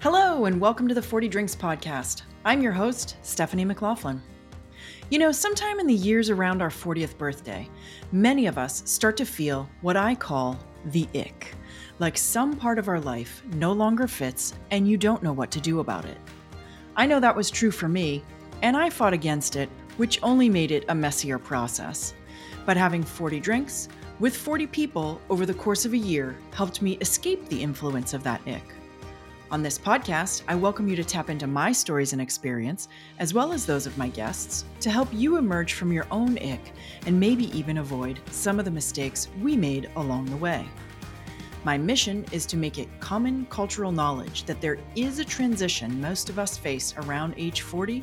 Hello, and welcome to the 40 Drinks Podcast. I'm your host, Stephanie McLaughlin. You know, sometime in the years around our 40th birthday, many of us start to feel what I call the ick. Like some part of our life no longer fits and you don't know what to do about it. I know that was true for me, and I fought against it, which only made it a messier process. But having 40 drinks with 40 people over the course of a year helped me escape the influence of that ick. On this podcast, I welcome you to tap into my stories and experience, as well as those of my guests, to help you emerge from your own ick and maybe even avoid some of the mistakes we made along the way. My mission is to make it common cultural knowledge that there is a transition most of us face around age 40,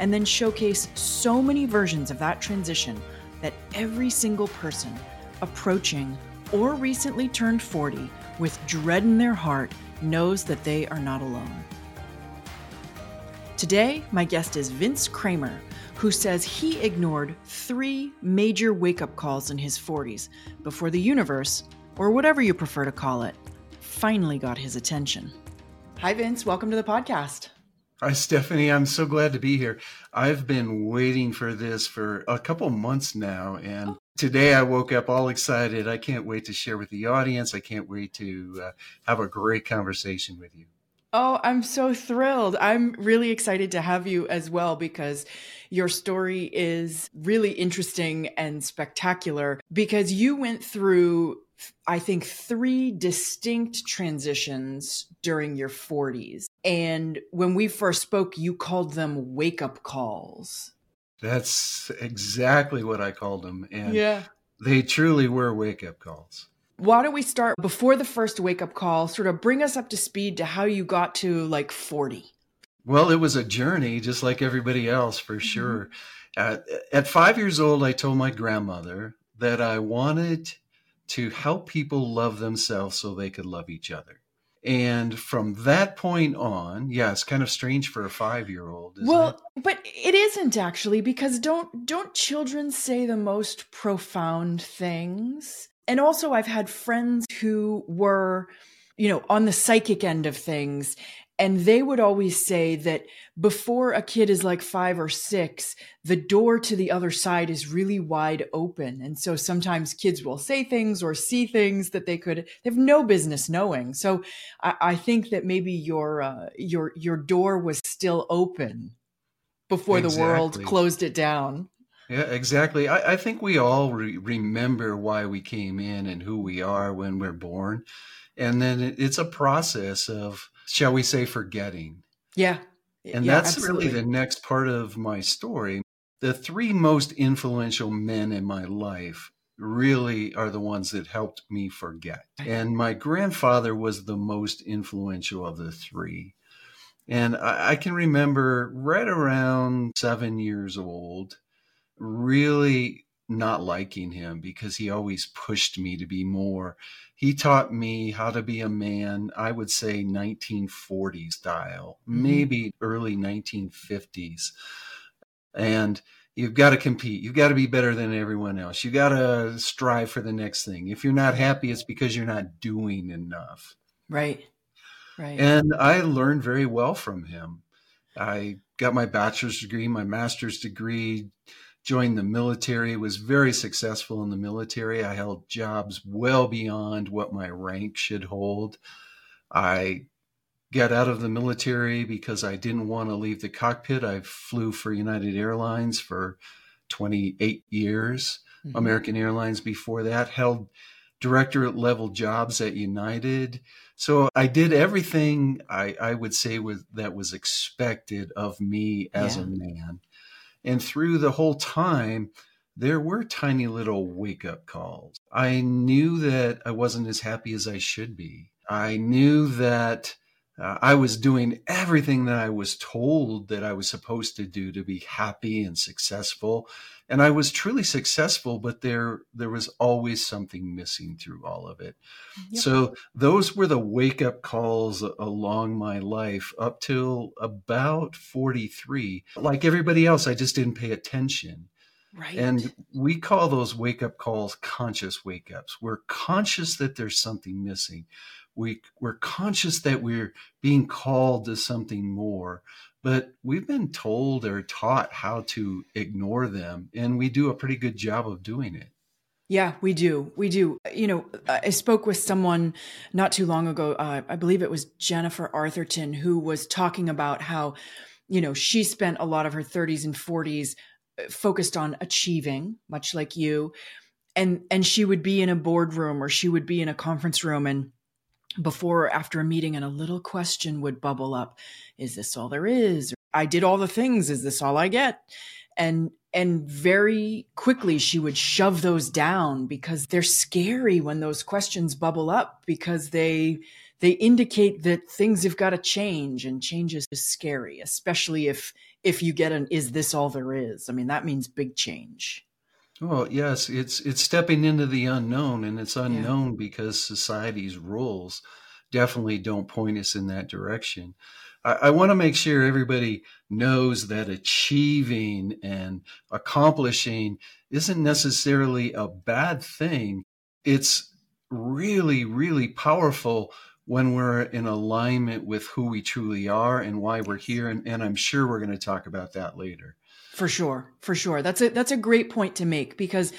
and then showcase so many versions of that transition that every single person approaching or recently turned 40 with dread in their heart knows that they are not alone. Today, my guest is Vince Kramer, who says he ignored three major wake up calls in his 40s before the universe, or whatever you prefer to call it, finally got his attention. Hi, Vince. Welcome to the podcast. Hi, Stephanie. I'm so glad to be here. I've been waiting for this for a couple months now, and today I woke up all excited. I can't wait to share with the audience. I can't wait to uh, have a great conversation with you. Oh, I'm so thrilled. I'm really excited to have you as well because your story is really interesting and spectacular because you went through I think, three distinct transitions during your 40s. And when we first spoke, you called them wake up calls. That's exactly what I called them. And yeah. they truly were wake up calls. Why don't we start before the first wake up call, sort of bring us up to speed to how you got to like 40? Well, it was a journey, just like everybody else, for mm-hmm. sure. At, at five years old, I told my grandmother that I wanted to help people love themselves so they could love each other. And from that point on, yeah, it's kind of strange for a five-year-old. Well, it? but it isn't actually because don't don't children say the most profound things? And also, I've had friends who were, you know, on the psychic end of things, and they would always say that before a kid is like five or six, the door to the other side is really wide open. And so sometimes kids will say things or see things that they could they have no business knowing. So I, I think that maybe your uh, your your door was still open before exactly. the world closed it down. Yeah, exactly. I, I think we all re- remember why we came in and who we are when we're born. And then it, it's a process of shall we say, forgetting. Yeah. And yeah, that's absolutely. really the next part of my story. The three most influential men in my life really are the ones that helped me forget. And my grandfather was the most influential of the three. And I, I can remember right around seven years old, really not liking him because he always pushed me to be more. He taught me how to be a man, I would say 1940s style, mm-hmm. maybe early 1950s. And you've got to compete. You've got to be better than everyone else. You got to strive for the next thing. If you're not happy, it's because you're not doing enough. Right. Right. And I learned very well from him. I got my bachelor's degree, my master's degree, joined the military, was very successful in the military. I held jobs well beyond what my rank should hold. I got out of the military because I didn't want to leave the cockpit. I flew for United Airlines for 28 years, mm-hmm. American Airlines before that, held directorate level jobs at United. So I did everything I, I would say was that was expected of me as yeah. a man. And through the whole time, there were tiny little wake up calls. I knew that I wasn't as happy as I should be. I knew that uh, I was doing everything that I was told that I was supposed to do to be happy and successful. And I was truly successful, but there there was always something missing through all of it. Yep. So those were the wake up calls along my life up till about 43. Like everybody else, I just didn't pay attention. Right. And we call those wake up calls conscious wake ups. We're conscious that there's something missing we we're conscious that we're being called to something more but we've been told or taught how to ignore them and we do a pretty good job of doing it yeah, we do. We do. You know, I spoke with someone not too long ago. Uh, I believe it was Jennifer Arthurton who was talking about how, you know, she spent a lot of her 30s and 40s uh, focused on achieving, much like you. And and she would be in a boardroom or she would be in a conference room and before or after a meeting and a little question would bubble up. Is this all there is? I did all the things. Is this all I get? And and very quickly she would shove those down because they're scary when those questions bubble up because they they indicate that things have got to change and change is scary especially if if you get an is this all there is i mean that means big change well yes it's it's stepping into the unknown and it's unknown yeah. because society's rules definitely don't point us in that direction I, I want to make sure everybody knows that achieving and accomplishing isn't necessarily a bad thing. It's really, really powerful when we're in alignment with who we truly are and why we're here. And, and I'm sure we're going to talk about that later. For sure, for sure. That's a that's a great point to make because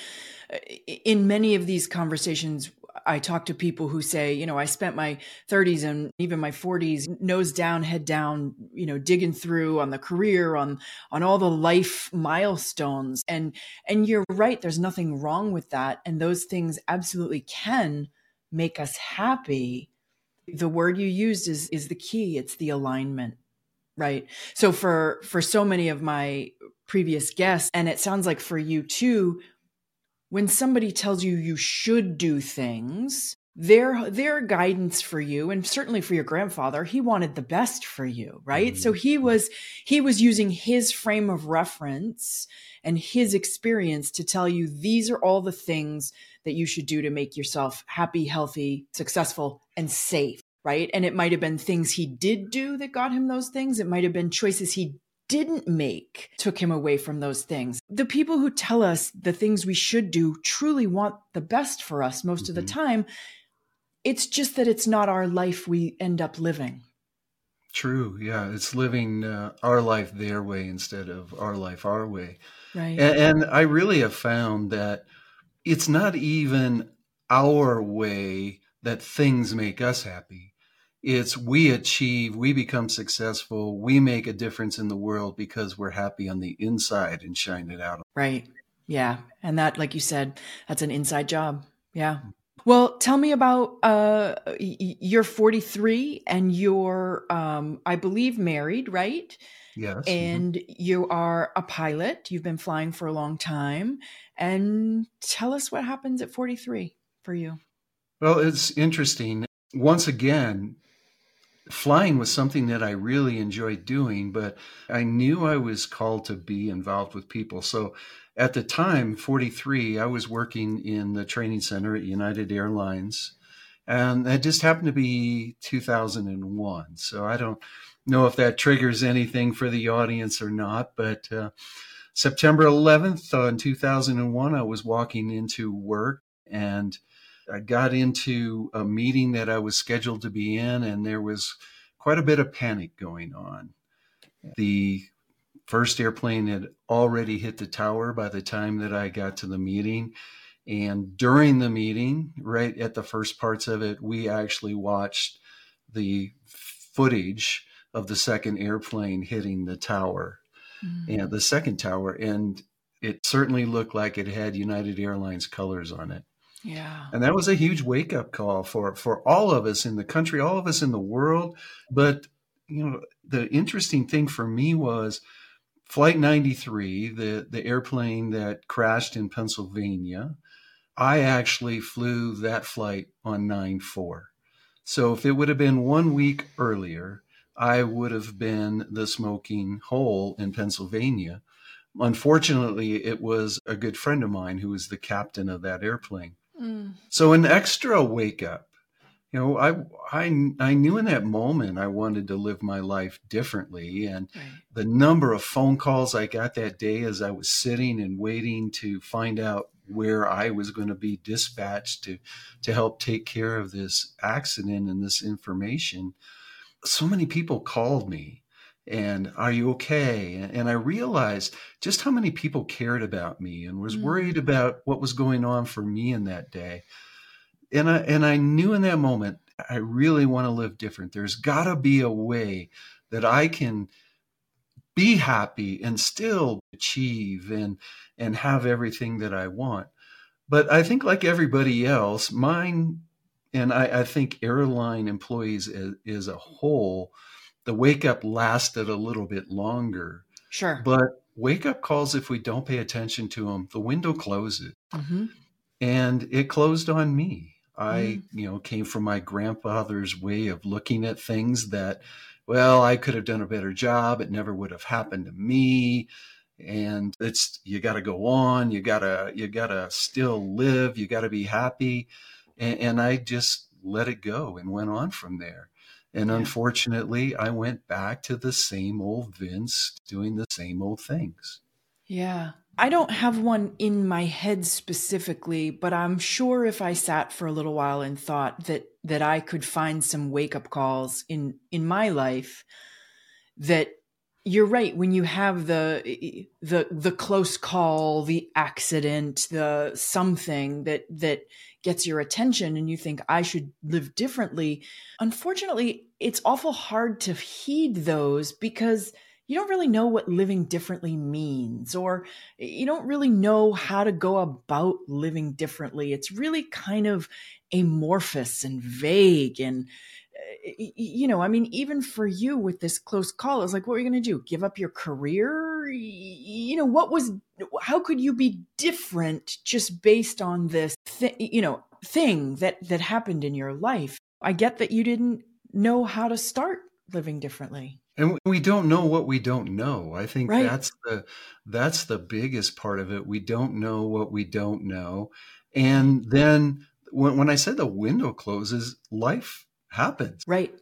uh, in many of these conversations I talk to people who say, you know, I spent my 30s and even my 40s nose down, head down, you know, digging through on the career, on on all the life milestones. And and you're right, there's nothing wrong with that. And those things absolutely can make us happy. The word you used is is the key. It's the alignment. Right. So for for so many of my previous guests, and it sounds like for you too, when somebody tells you you should do things, their their guidance for you and certainly for your grandfather he wanted the best for you right? Mm-hmm. so he was he was using his frame of reference and his experience to tell you these are all the things that you should do to make yourself happy healthy successful and safe right? And it might have been things he did do that got him those things. It might have been choices he didn't make took him away from those things. The people who tell us the things we should do truly want the best for us most mm-hmm. of the mm-hmm. time. It's just that it's not our life we end up living. True. Yeah. It's living uh, our life their way instead of our life our way. Right. And, and I really have found that it's not even our way that things make us happy it's we achieve, we become successful, we make a difference in the world because we're happy on the inside and shine it out. Right. Yeah. And that, like you said, that's an inside job. Yeah. Well, tell me about uh you're 43 and you're um I believe married, right? Yes. Mm-hmm. And mm-hmm. you are a pilot. You've been flying for a long time. And tell us what happens at 43 for you. Well, it's interesting. Once again, flying was something that I really enjoyed doing, but I knew I was called to be involved with people. So at the time, 43, I was working in the training center at United Airlines. And it just happened to be 2001. So I don't know if that triggers anything for the audience or not, but uh, September 11th uh, in 2001, I was walking into work and I got into a meeting that I was scheduled to be in, and there was quite a bit of panic going on. The first airplane had already hit the tower by the time that I got to the meeting. And during the meeting, right at the first parts of it, we actually watched the footage of the second airplane hitting the tower mm-hmm. and the second tower. And it certainly looked like it had United Airlines colors on it. Yeah. And that was a huge wake up call for for all of us in the country, all of us in the world. But you know, the interesting thing for me was flight 93, the the airplane that crashed in Pennsylvania. I actually flew that flight on 9-4. So if it would have been one week earlier, I would have been the smoking hole in Pennsylvania. Unfortunately, it was a good friend of mine who was the captain of that airplane. Mm. So an extra wake up. You know, I I I knew in that moment I wanted to live my life differently, and right. the number of phone calls I got that day as I was sitting and waiting to find out where I was going to be dispatched to to help take care of this accident and this information, so many people called me and are you okay? And i realized just how many people cared about me and was worried Mm. about what was going on for me in that day. And i and i knew in that moment i really want to live different. There's got to be a way that i can be happy and still achieve and and have everything that i want. But i think like everybody else mine and i, I think airline employees as, as a whole the wake up lasted a little bit longer Sure. but wake up calls if we don't pay attention to them the window closes. Hmm and it closed on me. I Mm. you know came from my grandfather's way of looking at things that well i could have done a better job. It never would have happened to me. And it's you got to go on. You got to you got to still live. You got to be happy. And, and i just let it go and went on from there and Yeah. unfortunately i went back to the same old vince doing the same old things Yeah. I don't have one in my head specifically, but I'm sure if I sat for a little while and thought that that I could find some wake-up calls in in my life that you're right when you have the the the close call, the accident, the something that that gets your attention and you think I should live differently. Unfortunately, it's awful hard to heed those because you don't really know what living differently means or you don't really know how to go about living differently it's really kind of amorphous and vague and eh, y- you know i mean even for you with this close call it's like what are you going to do give up your career you know what was how could you be different just based on this thi- you know thing that that happened in your life? I get that you didn't know how to start living differently. And we don't know what we don't know. I think Right. that's the that's the biggest part of it. We don't know what we don't know. And then when, when i said the window closes life happens. Right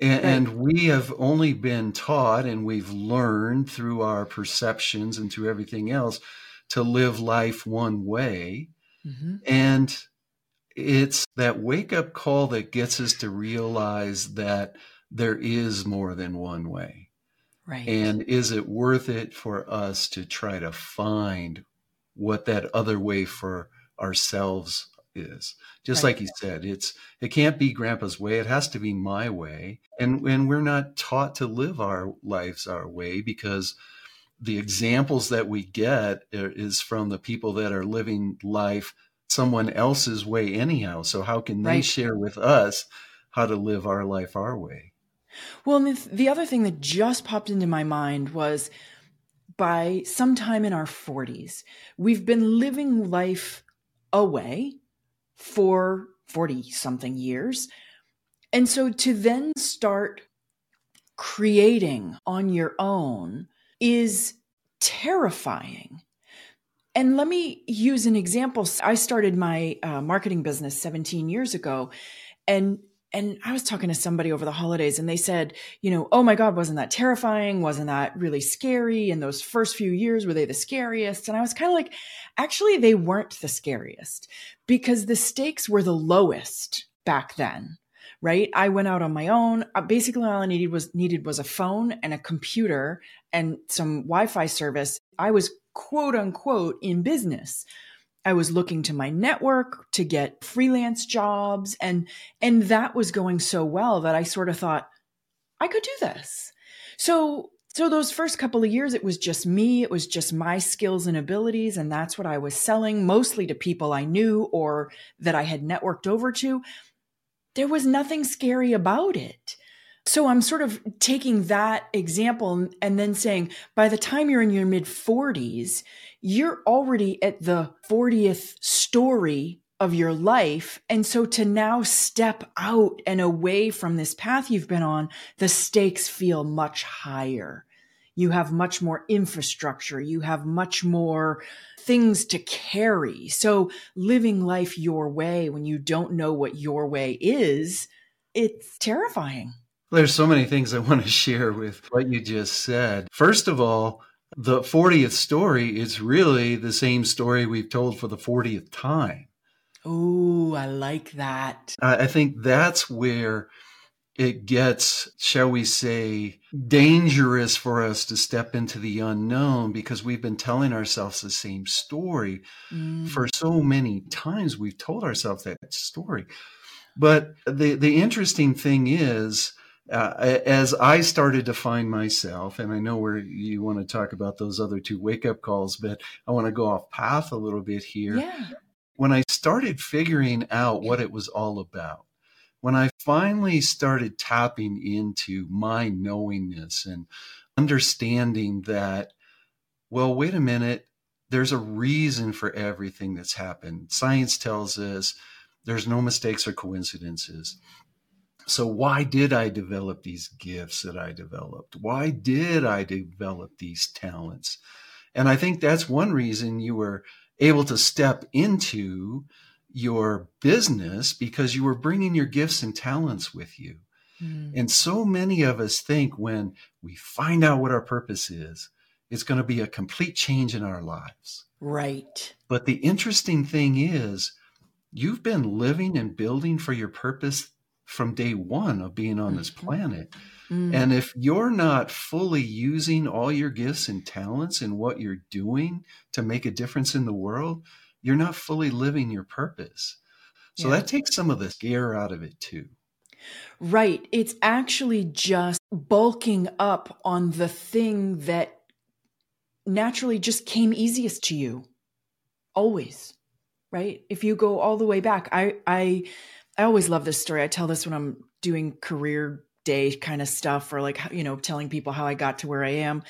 and, Right. and we have only been taught and we've learned through our perceptions and through everything else to live life one way. Hmm and it's that wake up call that gets us to realize that there is more than one way. Right. And is it worth it for us to try to find what that other way for ourselves is? Just Right. like you said, it's it can't be grandpa's way, it has to be my way. And and we're not taught to live our lives our way because the examples that we get are- is from the people that are living life someone else's way anyhow. So how can they Right. share with us how to live our life our way? Well, and the, the other thing that just popped into my mind was by sometime in our 40s, we've been living life away for 40 something years. And so to then start creating on your own is terrifying. And let me use an example. I started my uh, marketing business 17 years ago, and and I was talking to somebody over the holidays, and they said, you know, oh my God, wasn't that terrifying? Wasn't that really scary? And those first few years were they the scariest? And I was kind of like, actually, they weren't the scariest because the stakes were the lowest back then right i went out on my own Uh, basically all i needed was needed was a phone and a computer and some wi-fi service i was quote unquote in business i was looking to my network to get freelance jobs and and that was going so well that i sort of thought i could do this so so those first couple of years it was just me it was just my skills and abilities and that's what i was selling mostly to people i knew or that i had networked over to there was nothing scary about it. So I'm sort of taking that example and then saying, by the time you're in your mid 40s, you're already at the 40th story of your life. And so to now step out and away from this path you've been on, the stakes feel much higher. You have much more infrastructure. You have much more things to carry. So living life your way when you don't know what your way is, it's terrifying. There's so many things I want to share with what you just said. First of all, the 40th story is really the same story we've told for the 40th time. Oh, I like that. I think that's where it gets, shall we say, dangerous for us to step into the unknown because we've been telling ourselves the same story mm. for so many times. We've told ourselves that story. But the, the interesting thing is, uh, as I started to find myself, and I know where you want to talk about those other two wake up calls, but I want to go off path a little bit here. Yeah. When I started figuring out what it was all about, when I finally started tapping into my knowingness and understanding that, well, wait a minute, there's a reason for everything that's happened. Science tells us there's no mistakes or coincidences. So, why did I develop these gifts that I developed? Why did I develop these talents? And I think that's one reason you were able to step into your business because you were bringing your gifts and talents with you. Mm. And so many of us think when we find out what our purpose is, it's going to be a complete change in our lives. Right. But the interesting thing is, you've been living and building for your purpose from day one of being on this mm-hmm. planet. Mm. And if you're not fully using all your gifts and talents and what you're doing to make a difference in the world, you're not fully living your purpose. So yeah. that takes some of the scare out of it too. Right. It's actually just bulking up on the thing that naturally just came easiest to you. Always. Right? If you go all the way back, I I I always love this story. I tell this when I'm doing career day kind of stuff or like, you know, telling people how I got to where I am.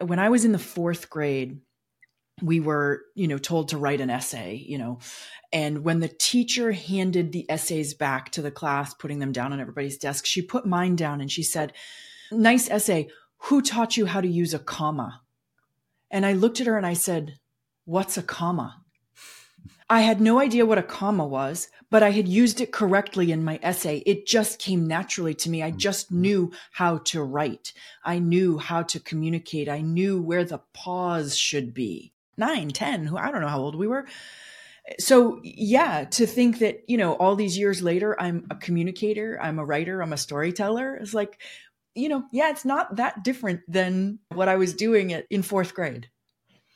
When I was in the fourth grade, we were, you know, told to write an essay, you know, and when the teacher handed the essays back to the class, putting them down on everybody's desk, she put mine down and she said, Nice essay. Who taught you how to use a comma? And I looked at her and I said, What's a comma? I had no idea what a comma was, but I had used it correctly in my essay. It just came naturally to me. I just knew how to write. I knew how to communicate. I knew where the pause should be. Nine, ten, who I don't know how old we were. So yeah, to think that, you know, all these years later, I'm a communicator, I'm a writer, I'm a storyteller It's like, you know, yeah, it's not that different than what I was doing at, in fourth grade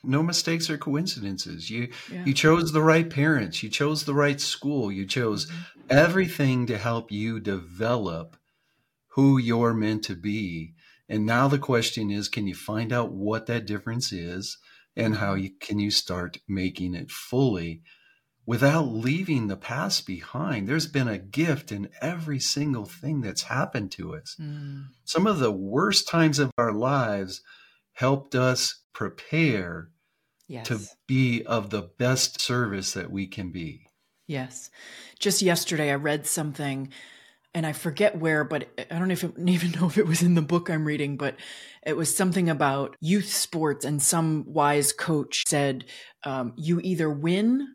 no mistakes or coincidences. You yeah. you chose the right parents. You chose the right school. You chose mm-hmm. everything to help you develop who you're meant to be. And now the question is can you find out what that difference is and how you can you start making it fully without leaving the past behind? There's been a gift in every single thing that's happened to us. Mm. some of the worst times of our lives helped us prepare yes. to be of the best service that we can be. Yes. Just yesterday, I read something and I forget where, but I don't even know if it was in the book I'm reading, but it was something about youth sports. And some wise coach said, um, you either win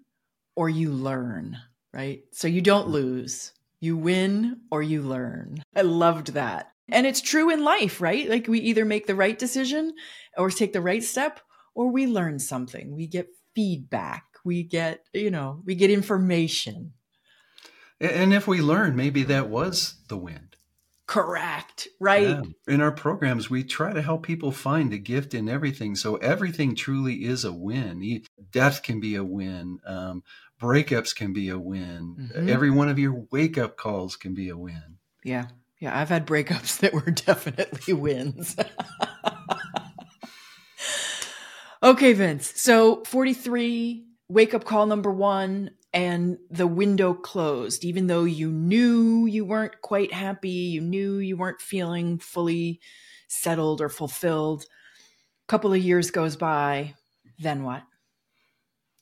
or you learn, right? So you don't lose, you win or you learn. I loved that. And it's true in life, right? Like we either make the right decision or take the right step or we learn something. We get feedback. We get, you know, we get information. And if we learn, maybe that was the wind. Correct. Right. Yeah. In our programs, we try to help people find a gift in everything. So everything truly is a win. Death can be a win. Um, breakups can be a win. Mm-hmm. Every one of your wake up calls can be a win. Yeah. Yeah. I've had breakups that were definitely wins. Okay, Vince. So 43, wake up call number one, and the window closed. Even though you knew you weren't quite happy, you knew you weren't feeling fully settled or fulfilled. A couple of years goes by. Then what?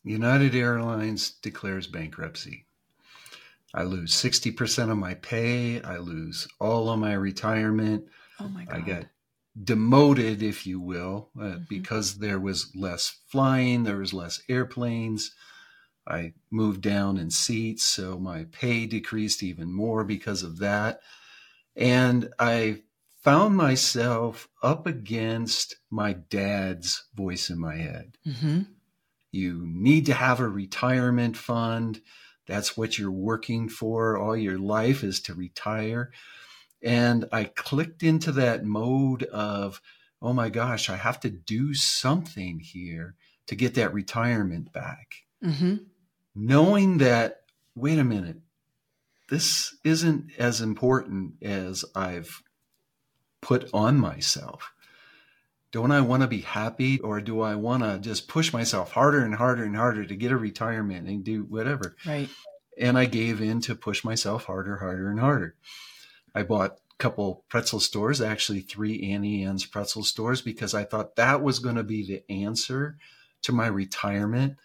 United Airlines declares bankruptcy. I lose 60% of my pay. I lose all of my retirement. Oh my God. I get demoted, if you will, uh, mm-hmm. because there was less flying, there was less airplanes. I moved down in seats, so my pay decreased even more because of that. And I found myself up against my dad's voice in my head. Mm-hmm. You need to have a retirement fund. That's what you're working for all your life is to retire. And I clicked into that mode of, oh my gosh, I have to do something here to get that retirement back. Mm-hmm. Knowing that, wait a minute, this isn't as important as I've put on myself. Don't I want to be happy or do I want to just push myself harder and harder and harder to get a retirement and do whatever? Right. And I gave in to push myself harder, harder, and harder. I bought a couple pretzel stores, actually three Auntie Anne's pretzel stores, because I thought that was going to be the answer to my retirement.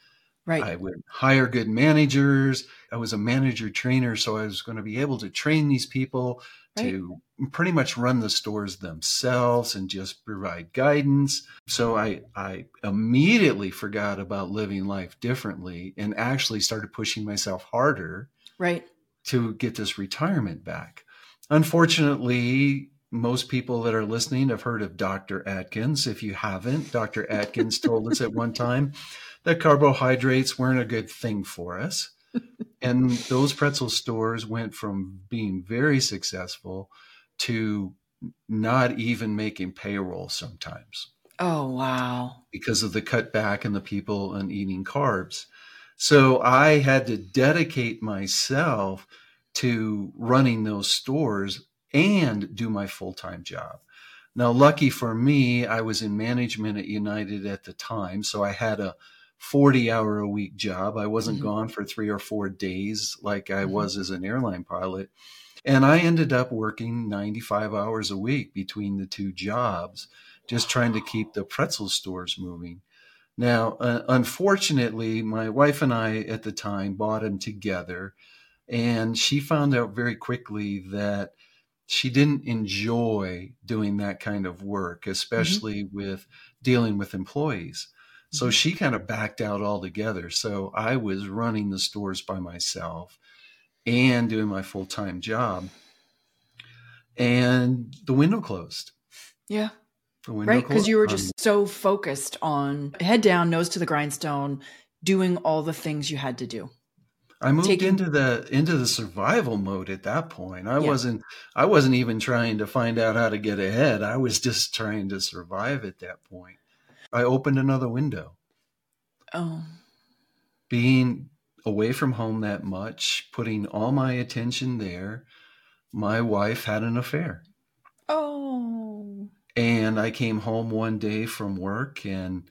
Right. I would hire good managers. I was a manager trainer, so I was going to be able to train these people right. to pretty much run the stores themselves and just provide guidance. So I I immediately forgot about living life differently and actually started pushing myself harder. Right. To get this retirement back. Unfortunately, most people that are listening have heard of Dr. Atkins. If you haven't, Dr. Atkins told us at one time that carbohydrates weren't a good thing for us. and those pretzel stores went from being very successful to not even making payroll sometimes. Oh, wow. Because of the cutback and the people on eating carbs. So I had to dedicate myself to running those stores and do my full time job. Now, lucky for me, I was in management at United at the time. So I had a 40 hour a week job. I wasn't mm-hmm. gone for three or four days like I mm-hmm. was as an airline pilot. And I ended up working 95 hours a week between the two jobs, just trying to keep the pretzel stores moving. Now, uh, unfortunately, my wife and I at the time bought them together, and she found out very quickly that she didn't enjoy doing that kind of work, mm-hmm. especially mm-hmm. with dealing with employees. So mm-hmm. she kind of backed out altogether. So I was running the stores by myself and doing my full time job. And the window closed. Yeah. right. Because you were just um, so focused on head down, nose to the grindstone, doing all the things you had to do. I moved Taking, into the into the survival mode at that point. I yeah. wasn't I wasn't even trying to find out how to get ahead. I was just trying to survive at that point. I opened another window. Oh. Being away from home that much, putting all my attention there, my wife had an affair. Oh. And I came home one day from work and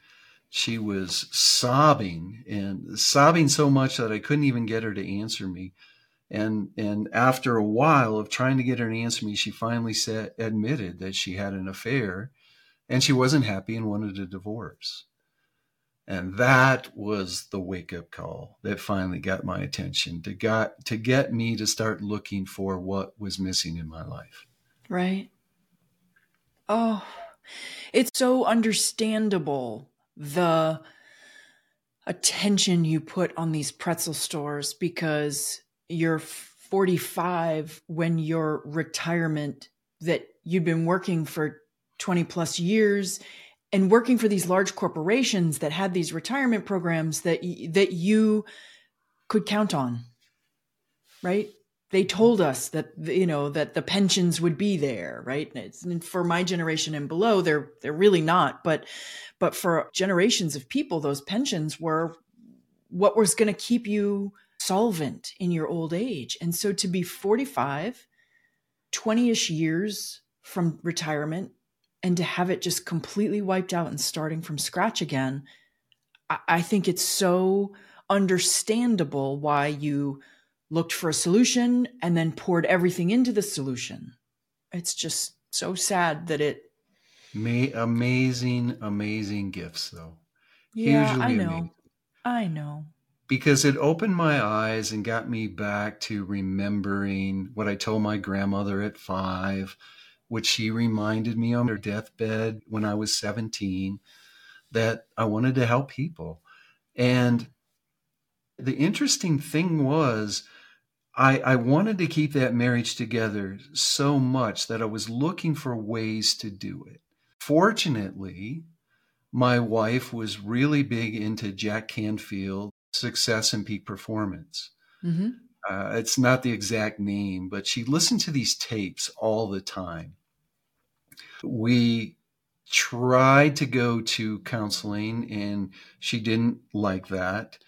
she was sobbing and sobbing so much that I couldn't even get her to answer me. And and after a while of trying to get her to answer me, she finally said admitted that she had an affair and she wasn't happy and wanted a divorce. And that was the wake up call that finally got my attention to got to get me to start looking for what was missing in my life. Right. Oh, it's so understandable the attention you put on these pretzel stores because you're 45 when your retirement that you've been working for 20 plus years and working for these large corporations that had these retirement programs that that you could count on right they told us that you know that the pensions would be there right? And for my generation and below they're they're really not. But but for generations of people those pensions were what was going to keep you solvent in your old age. And so to be 45 20ish years from retirement and to have it just completely wiped out and starting from scratch again I, I think it's so understandable why you looked for a solution and then poured everything into the solution it's just so sad that it May, amazing amazing gifts though yeah Hugely i know amazing. i know because it opened my eyes and got me back to remembering what i told my grandmother at five which she reminded me on her deathbed when I was 17 that I wanted to help people. And the interesting thing was, I, I wanted to keep that marriage together so much that I was looking for ways to do it. Fortunately, my wife was really big into Jack Canfield success and peak performance. Mm-hmm. Uh, it's not the exact name, but she listened to these tapes all the time. We tried to go to counseling and she didn't like that.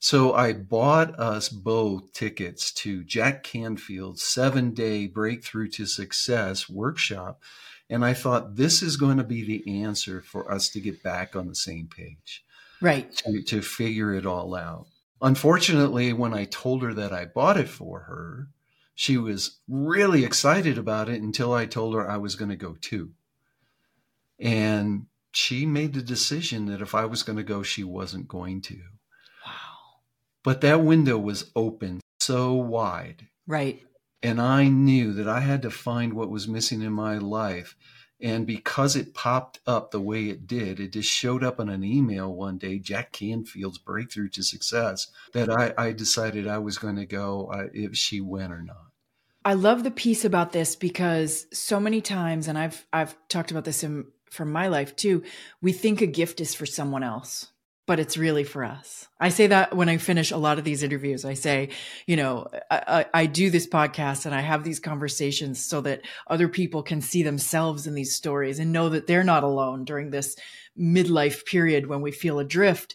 So I bought us both tickets to Jack Canfield's seven day breakthrough to success workshop. And I thought this is going to be the answer for us to get back on the same page. Right. To, to figure it all out. Unfortunately, when I told her that I bought it for her, she was really excited about it until I told her I was going to go too. And she made the decision that if I was going to go, she wasn't going to. But that window was open so wide. Right. And I knew that I had to find what was missing in my life. And because it popped up the way it did, it just showed up on an email one day, Jack Canfield's breakthrough to success, that I, I decided I was going to go uh, if she went or not. I love the piece about this because so many times, and I've I've talked about this in, from my life too, we think a gift is for someone else but it's really for us. I say that when I finish a lot of these interviews. I say, you know, I, I, do this podcast and I have these conversations so that other people can see themselves in these stories and know that they're not alone during this midlife period when we feel adrift.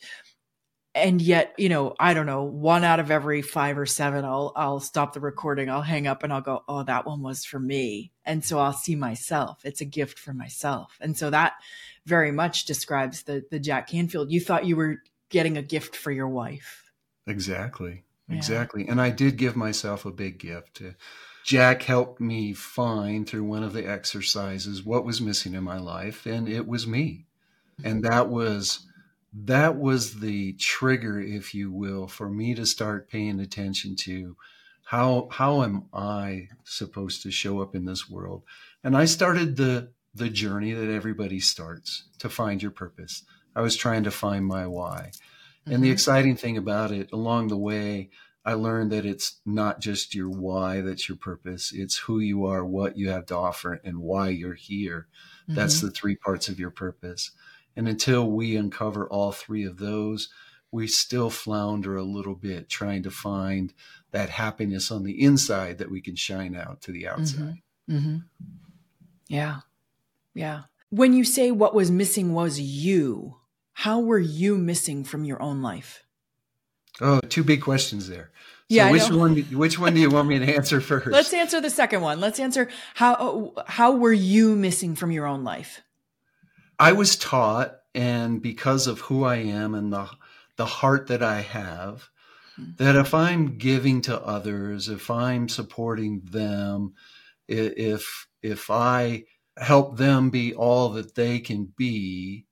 And yet, you know, I don't know, one out of every five or seven, I'll I'll stop the recording, I'll hang up and I'll go, oh, that one was for me. And so I'll see myself. It's a gift for myself. And so that very much describes the the Jack Canfield. You thought you were getting a gift for your wife. Exactly. Exactly. And I did give myself a big gift. Uh, Jack helped me find through one of the exercises what was missing in my life and it was me. And mm-hmm. that was that was the trigger if you will for me to start paying attention to how how am I supposed to show up in this world? And I started the the journey that everybody starts to find your purpose. I was trying to find my why. Mm-hmm. And the mm-hmm. exciting thing about it along the way, I learned that it's not just your why that's your purpose. It's who you are, what you have to offer, and why you're here. Mm-hmm. That's the three parts of your purpose. And until we uncover all three of those, we still flounder a little bit trying to find that happiness on the inside that we can shine out to the outside. Mm-hmm. mm-hmm. Yeah. Yeah. When you say what was missing was you, how were you missing from your own life? Oh, two big questions there. So yeah, which one? Which one do you want me to answer first? Let's answer the second one. Let's answer how how were you missing from your own life? I was taught, and because of who I am and the the heart that I have, mm-hmm. that if I'm giving to others, if I'm supporting them, if if I help them be all that they can be,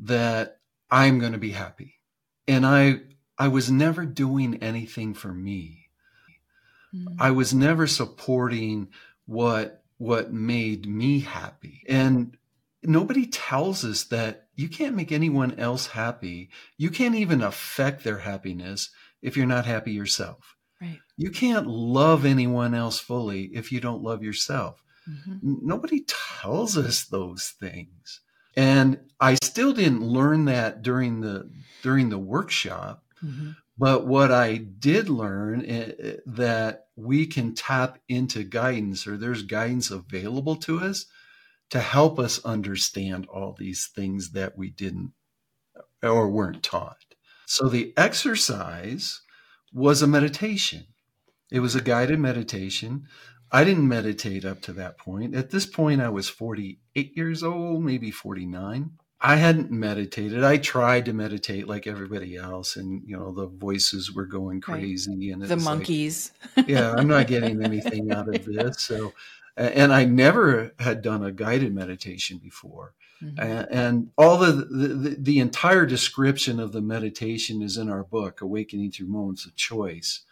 that I'm going to be happy. And I, I was never doing anything for me. Mm-hmm. I was never supporting what, what made me happy. And nobody tells us that you can't make anyone else happy. You can't even affect their happiness if you're not happy yourself. Right. You can't love anyone else fully if you don't love yourself. Mm-hmm. Nobody tells us those things. And I still didn't learn that during the during the workshop. Mm-hmm. But what I did learn uh, that we can tap into guidance or there's guidance available to us to help us understand all these things that we didn't or weren't taught. So the exercise was a meditation. It was a guided meditation I didn't meditate up to that point. At this point, I was 48 years old, maybe 49. I hadn't meditated. I tried to meditate like everybody else, and you know the voices were going crazy, right. and the monkeys. Like, yeah, I'm not getting anything out of this. So, and I never had done a guided meditation before, mm-hmm. and, all the, the the entire description of the meditation is in our book, Awakening Through Moments of Choice.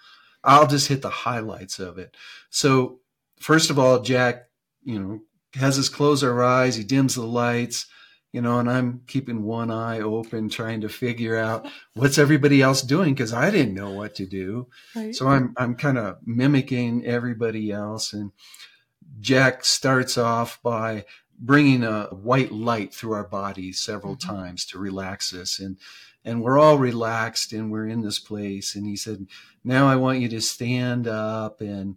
I'll just hit the highlights of it. So first of all, Jack, you know, has us close our eyes. He dims the lights. you know, and I'm keeping one eye open, trying to figure out what's everybody else doing because I didn't know what to do. Right. So I'm I'm kind of mimicking everybody else. And Jack starts off by bringing a white light through our bodies several mm-hmm. times to relax us, and and we're all relaxed and we're in this place. And he said, "Now I want you to stand up and."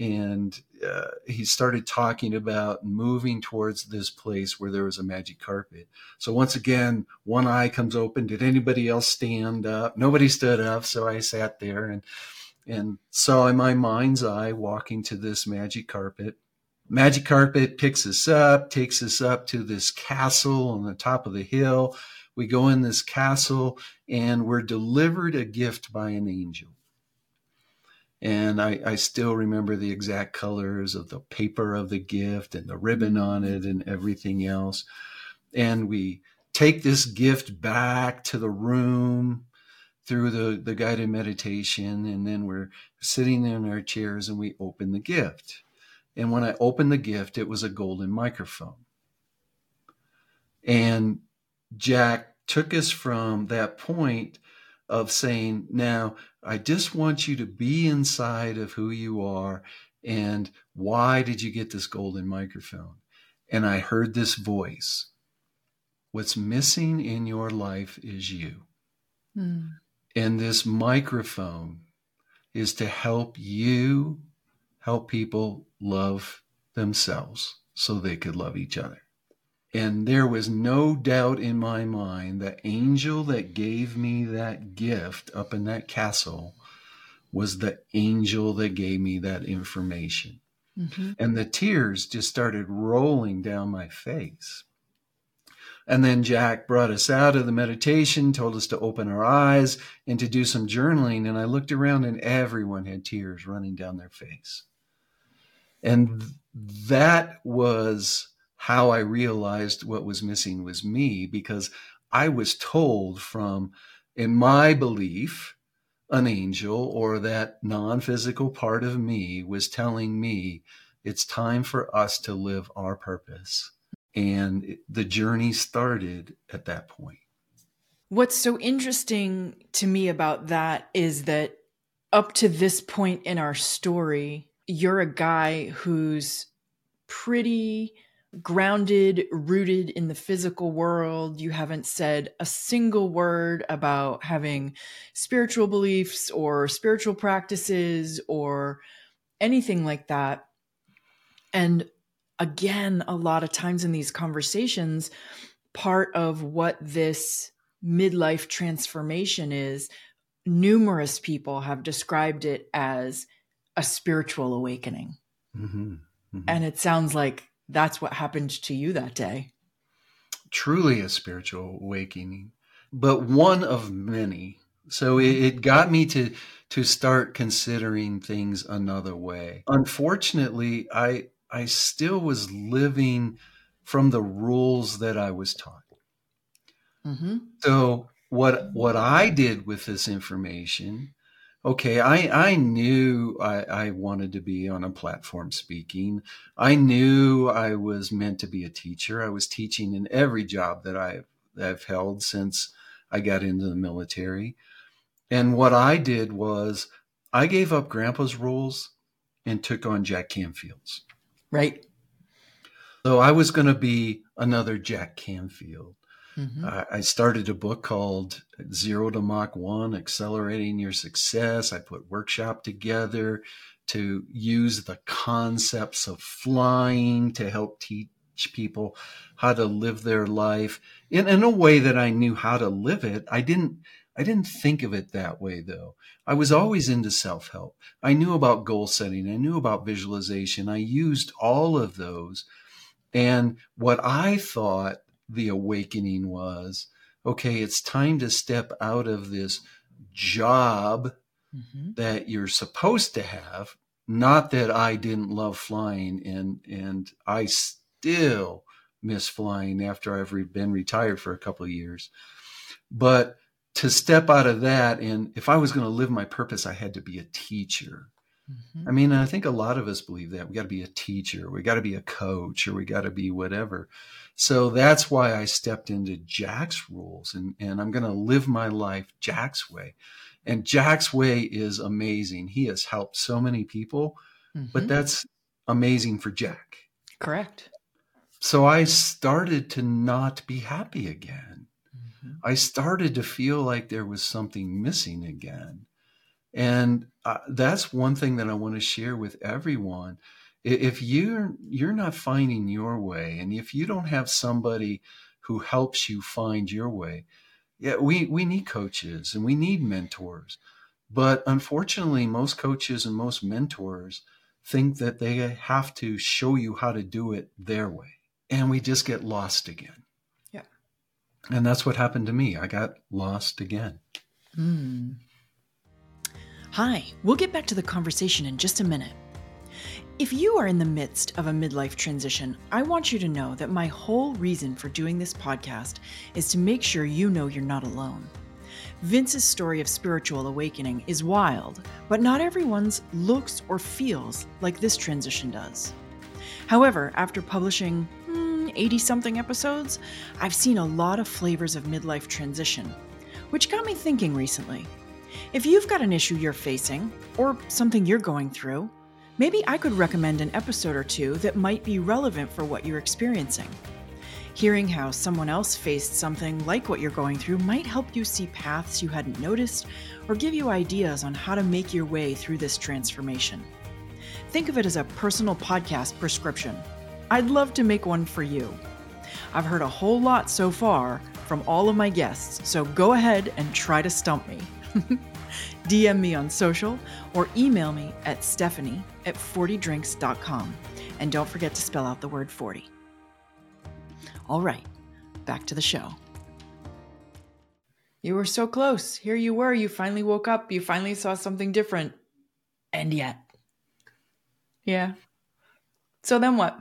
And uh, he started talking about moving towards this place where there was a magic carpet. So once again, one eye comes open. Did anybody else stand up? Nobody stood up, so I sat there and and saw in my mind's eye walking to this magic carpet. Magic carpet picks us up, takes us up to this castle on the top of the hill. We go in this castle and we're delivered a gift by an angel and I, I, still remember the exact colors of the paper of the gift and the ribbon on it and everything else. And we take this gift back to the room through the, the guided meditation, and then we're sitting in our chairs and we open the gift. And when I opened the gift, it was a golden microphone. And Jack took us from that point of saying, now I just want you to be inside of who you are and why did you get this golden microphone? And I heard this voice. What's missing in your life is you. Mm. And this microphone is to help you help people love themselves so they could love each other. And there was no doubt in my mind the angel that gave me that gift up in that castle was the angel that gave me that information. Mm-hmm. And the tears just started rolling down my face. And then Jack brought us out of the meditation, told us to open our eyes and to do some journaling. And I looked around and everyone had tears running down their face. And that was how I realized what was missing was me because I was told from, in my belief, an angel or that non physical part of me was telling me it's time for us to live our purpose. And the journey started at that point. What's so interesting to me about that is that up to this point in our story, you're a guy who's pretty grounded, rooted in the physical world. You haven't said a single word about having spiritual beliefs or spiritual practices or anything like that. And again, a lot of times in these conversations, part of what this midlife transformation is, numerous people have described it as a spiritual awakening. Mm-hmm. Mm-hmm. And it sounds like that's what happened to you that day. Truly a spiritual awakening, but one of many. So it, it got me to to start considering things another way. Unfortunately, I I still was living from the rules that I was taught. Mm-hmm. So what what I did with this information okay, I, I knew I, I wanted to be on a platform speaking. I knew I was meant to be a teacher. I was teaching in every job that I've, I've held since I got into the military. And what I did was I gave up grandpa's rules and took on Jack Canfield's. Right. So I was going to be another Jack Canfield. Mm-hmm. I, started a book called Zero to Mach One Accelerating Your Success. I put workshop together to use the concepts of flying to help teach people how to live their life in, in a way that I knew how to live it. I didn't I didn't think of it that way though. I was always into self-help. I knew about goal setting. I knew about visualization. I used all of those. And what I thought the awakening was okay, it's time to step out of this job mm-hmm. that you're supposed to have. Not that I didn't love flying and and I still miss flying after I've been retired for a couple of years. But to step out of that and if I was going to live my purpose, I had to be a teacher. Mm-hmm. I mean, I think a lot of us believe that we got to be a teacher, we got to be a coach, or we got to be whatever. So that's why I stepped into Jack's rules and, and I'm going to live my life Jack's way. And Jack's way is amazing. He has helped so many people, mm-hmm. but that's amazing for Jack. Correct. So I started to not be happy again. Mm-hmm. I started to feel like there was something missing again. And uh, that's one thing that I want to share with everyone. If you're you're not finding your way, and if you don't have somebody who helps you find your way, yeah, we we need coaches and we need mentors. But unfortunately, most coaches and most mentors think that they have to show you how to do it their way, and we just get lost again. Yeah, and that's what happened to me. I got lost again. Mm. Hi, we'll get back to the conversation in just a minute. If you are in the midst of a midlife transition, I want you to know that my whole reason for doing this podcast is to make sure you know you're not alone. Vince's story of spiritual awakening is wild, but not everyone's looks or feels like this transition does. However, after publishing 80 hmm, something episodes, I've seen a lot of flavors of midlife transition, which got me thinking recently. If you've got an issue you're facing, or something you're going through, maybe I could recommend an episode or two that might be relevant for what you're experiencing. Hearing how someone else faced something like what you're going through might help you see paths you hadn't noticed or give you ideas on how to make your way through this transformation. Think of it as a personal podcast prescription. I'd love to make one for you. I've heard a whole lot so far from all of my guests, so go ahead and try to stump me. DM me on social or email me at stephanie at 40drinks.com. And don't forget to spell out the word 40. All right, back to the show. You were so close. Here you were. You finally woke up. You finally saw something different. And yet. Yeah. So then what?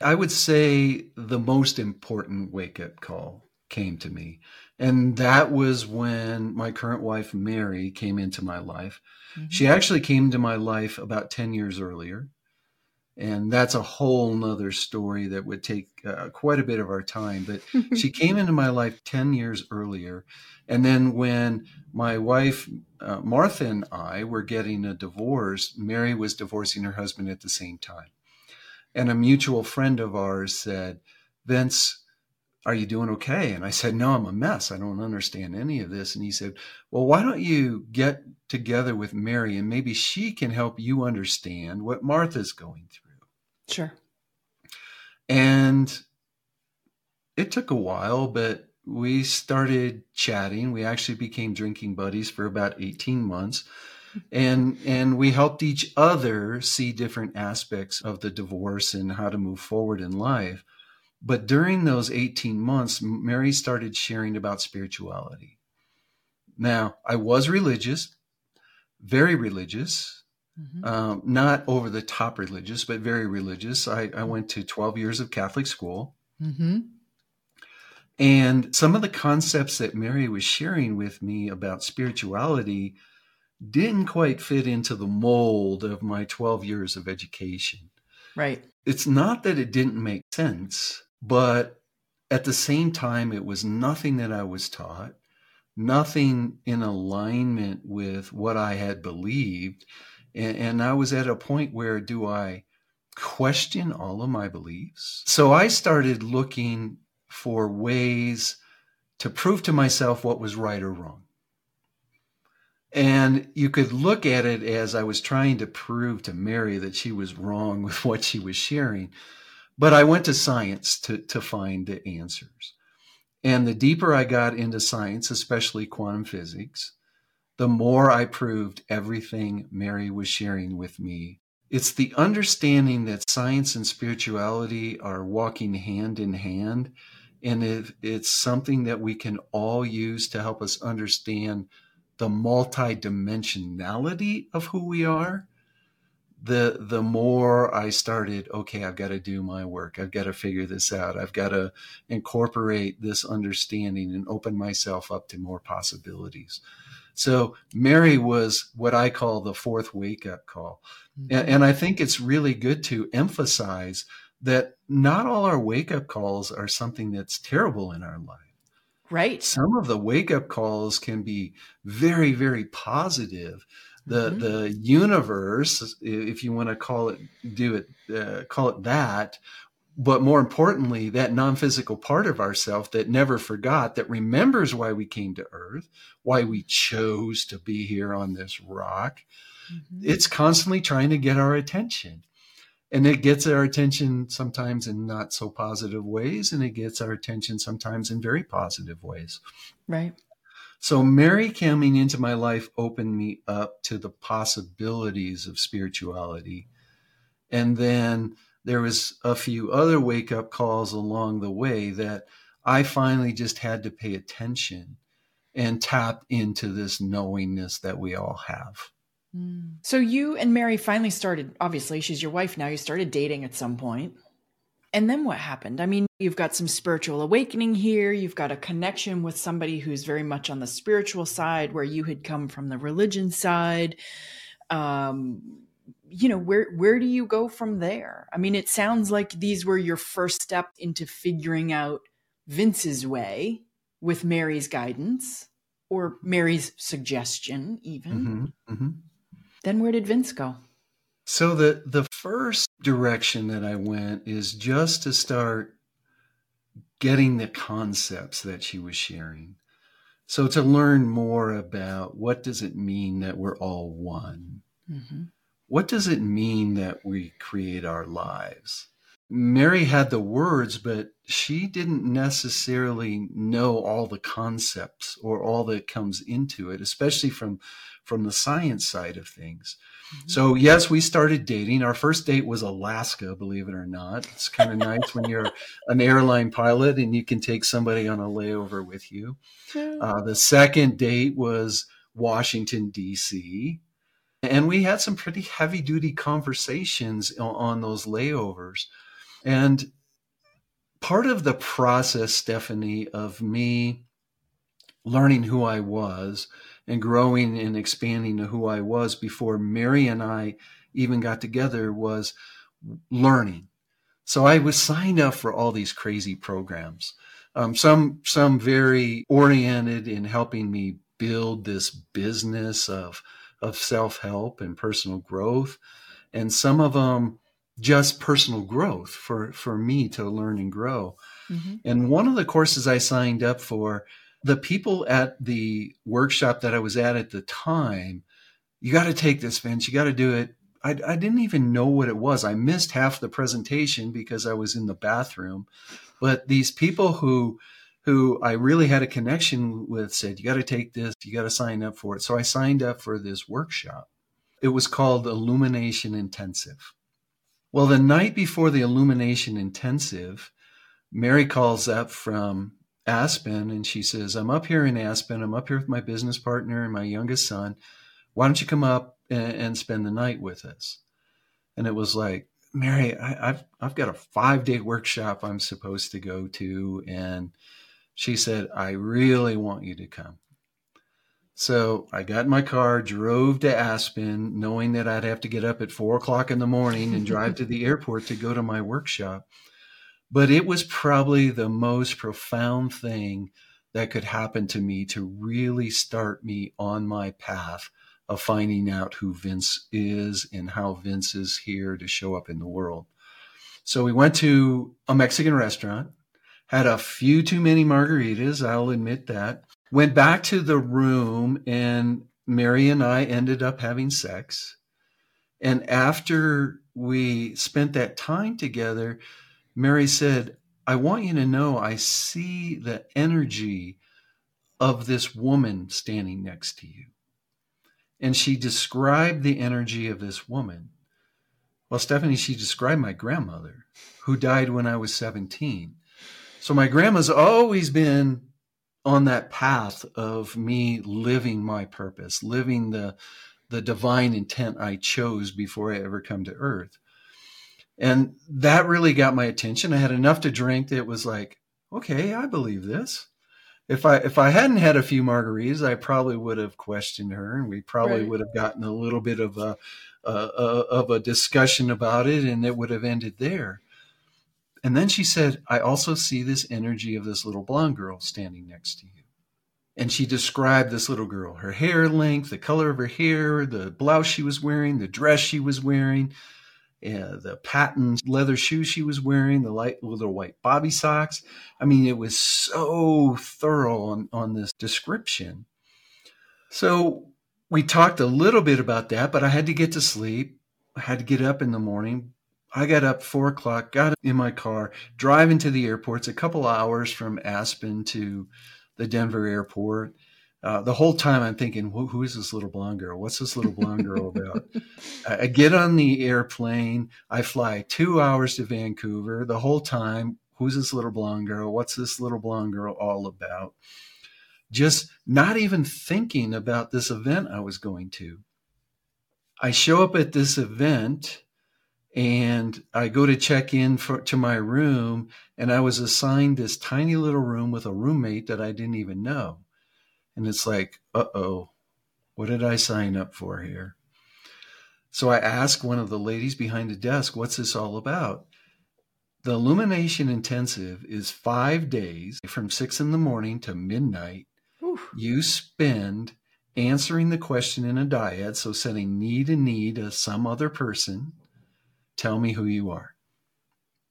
I would say the most important wake up call came to me. And that was when my current wife, Mary, came into my life. Mm-hmm. She actually came into my life about 10 years earlier. And that's a whole nother story that would take uh, quite a bit of our time. But she came into my life 10 years earlier. And then when my wife, uh, Martha, and I were getting a divorce, Mary was divorcing her husband at the same time. And a mutual friend of ours said, Vince, are you doing okay? And I said, no, I'm a mess. I don't understand any of this. And he said, well, why don't you get together with Mary and maybe she can help you understand what Martha's going through. Sure. And it took a while, but we started chatting. We actually became drinking buddies for about 18 months. And and we helped each other see different aspects of the divorce and how to move forward in life. But during those 18 months, Mary started sharing about spirituality. Now, I was religious, very religious, mm-hmm. um, not over the top religious, but very religious. I, I, went to 12 years of Catholic school. Mm-hmm. And some of the concepts that Mary was sharing with me about spirituality didn't quite fit into the mold of my 12 years of education. Right. It's not that it didn't make sense. But at the same time, it was nothing that I was taught, nothing in alignment with what I had believed. And, and I was at a point where do I question all of my beliefs? So I started looking for ways to prove to myself what was right or wrong. And you could look at it as I was trying to prove to Mary that she was wrong with what she was sharing. But I went to science to, to find the answers. And the deeper I got into science, especially quantum physics, the more I proved everything Mary was sharing with me. It's the understanding that science and spirituality are walking hand in hand. And it, it's something that we can all use to help us understand the multidimensionality of who we are the the more I started, okay, I've got to do my work. I've got to figure this out. I've got to incorporate this understanding and open myself up to more possibilities. So Mary was what I call the fourth wake up call. Mm-hmm. And, and I think it's really good to emphasize that not all our wake up calls are something that's terrible in our life. Right. Some of the wake up calls can be very, very positive. The mm-hmm. the universe, if you want to call it, do it, uh, call it that, but more importantly, that non physical part of ourself that never forgot, that remembers why we came to earth, why we chose to be here on this rock. Mm-hmm. It's constantly trying to get our attention. And it gets our attention sometimes in not so positive ways, and it gets our attention sometimes in very positive ways. Right. So, Mary coming into my life opened me up to the possibilities of spirituality. And then there was a few other wake up calls along the way that I finally just had to pay attention and tap into this knowingness that we all have. Mm. So you and Mary finally started, obviously, she's your wife now. You started dating at some point. And then what happened? I mean, you've got some spiritual awakening here. You've got a connection with somebody who's very much on the spiritual side, where you had come from the religion side. Um, you know where where do you go from there i mean it sounds like these were your first step into figuring out vince's way with mary's guidance or mary's suggestion even mm-hmm, mm-hmm. then where did vince go so the the first direction that i went is just to start getting the concepts that she was sharing so to learn more about what does it mean that we're all one mm-hmm what does it mean that we create our lives? Mary had the words, but she didn't necessarily know all the concepts or all that comes into it, especially from from the science side of things. Mm-hmm. So yes, we started dating. Our first date was Alaska, believe it or not. It's kind of nice when you're an airline pilot and you can take somebody on a layover with you. Uh, the second date was Washington D.C. And we had some pretty heavy duty conversations on those layovers. And part of the process, Stephanie, of me learning who I was and growing and expanding to who I was before Mary and I even got together was learning. So I was signed up for all these crazy programs. Um, some some very oriented in helping me build this business of of self help and personal growth, and some of them just personal growth for, for me to learn and grow. Mm-hmm. And one of the courses I signed up for, the people at the workshop that I was at at the time, you got to take this, Vince. You got to do it. I, I didn't even know what it was. I missed half the presentation because I was in the bathroom. But these people who who I really had a connection with said, You got to take this, you got to sign up for it. So I signed up for this workshop. It was called Illumination Intensive. Well, the night before the Illumination Intensive, Mary calls up from Aspen and she says, I'm up here in Aspen. I'm up here with my business partner and my youngest son. Why don't you come up and, and spend the night with us? And it was like, Mary, I, have I've got a five day workshop I'm supposed to go to, and she said, I really want you to come. So I got in my car, drove to Aspen, knowing that I'd have to get up at four o'clock in the morning and drive to the airport to go to my workshop. But it was probably the most profound thing that could happen to me to really start me on my path of finding out who Vince is and how Vince is here to show up in the world. So we went to a Mexican restaurant had a few too many margaritas, I'll admit that. Went back to the room, and Mary and I ended up having sex. And after we spent that time together, Mary said, I want you to know I see the energy of this woman standing next to you. And she described the energy of this woman. Well, Stephanie, she described my grandmother, who died when I was 17. So my grandma's always been on that path of me living my purpose, living the the divine intent I chose before I ever come to earth. And that really got my attention. I had enough to drink that was like, okay, I believe this. if I if I hadn't had a few margaritas, I probably would have questioned her, and we probably Right. would have gotten a little bit of a, a, a of a discussion about it, and it would have ended there. And then she said, "I also see this energy of this little blonde girl standing next to you." And she described this little girl, her hair length, the color of her hair, the blouse she was wearing, the dress she was wearing, uh, the patent leather shoes she was wearing, the light little white bobby socks. I mean, it was so thorough on, on this description. So we talked a little bit about that, but I had to get to sleep. I had to get up in the morning. I got up four o'clock, got in my car, driving to the airport. It's a couple hours from Aspen to the Denver airport. Uh, the whole time I'm thinking, who, who is this little blonde girl? What's this little blonde girl about? I I get on the airplane. I fly two hours to Vancouver. The whole time, who's this little blonde girl? What's this little blonde girl all about? Just not even thinking about this event I was going to. I show up at this event and I go to check in for, to my room, and I was assigned this tiny little room with a roommate that I didn't even know. And it's like, uh oh, what did I sign up for here? So I asked one of the ladies behind the desk, what's this all about? The Illumination Intensive is five days from six in the morning to midnight. Ooh. You spend answering the question in a dyad, so setting need and need of some other person. Tell me who you are.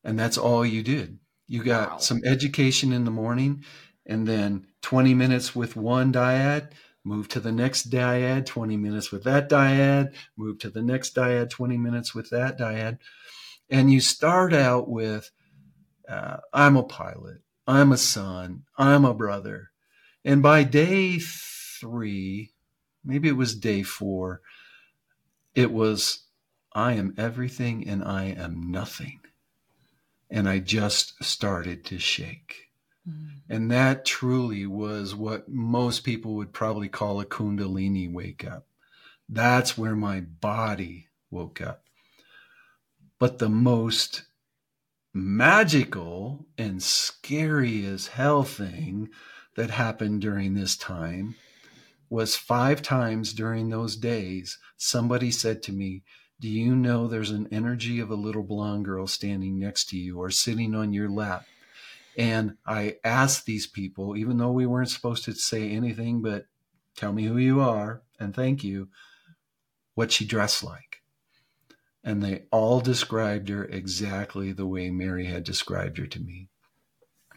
And that's all you did. You got Wow. some education in the morning and then 20 minutes with one dyad, move to the next dyad, 20 minutes with that dyad, move to the next dyad, 20 minutes with that dyad. And you start out with, uh, I'm a pilot, I'm a son, I'm a brother. And by day three, maybe it was day four, it was, I am everything and I am nothing. And I just started to shake. Mm. And that truly was what most people would probably call a Kundalini wake up. That's where my body woke up. But the most magical and scary as hell thing that happened during this time was five times during those days, somebody said to me, Do you know there's an energy of a little blonde girl standing next to you or sitting on your lap? And I asked these people, even though we weren't supposed to say anything but tell me who you are and thank you, what she dressed like. And they all described her exactly the way Mary had described her to me.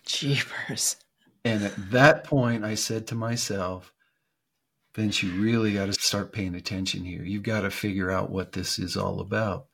Jeepers. And at that point, I said to myself, Vince, you really got to start paying attention here. You've got to figure out what this is all about.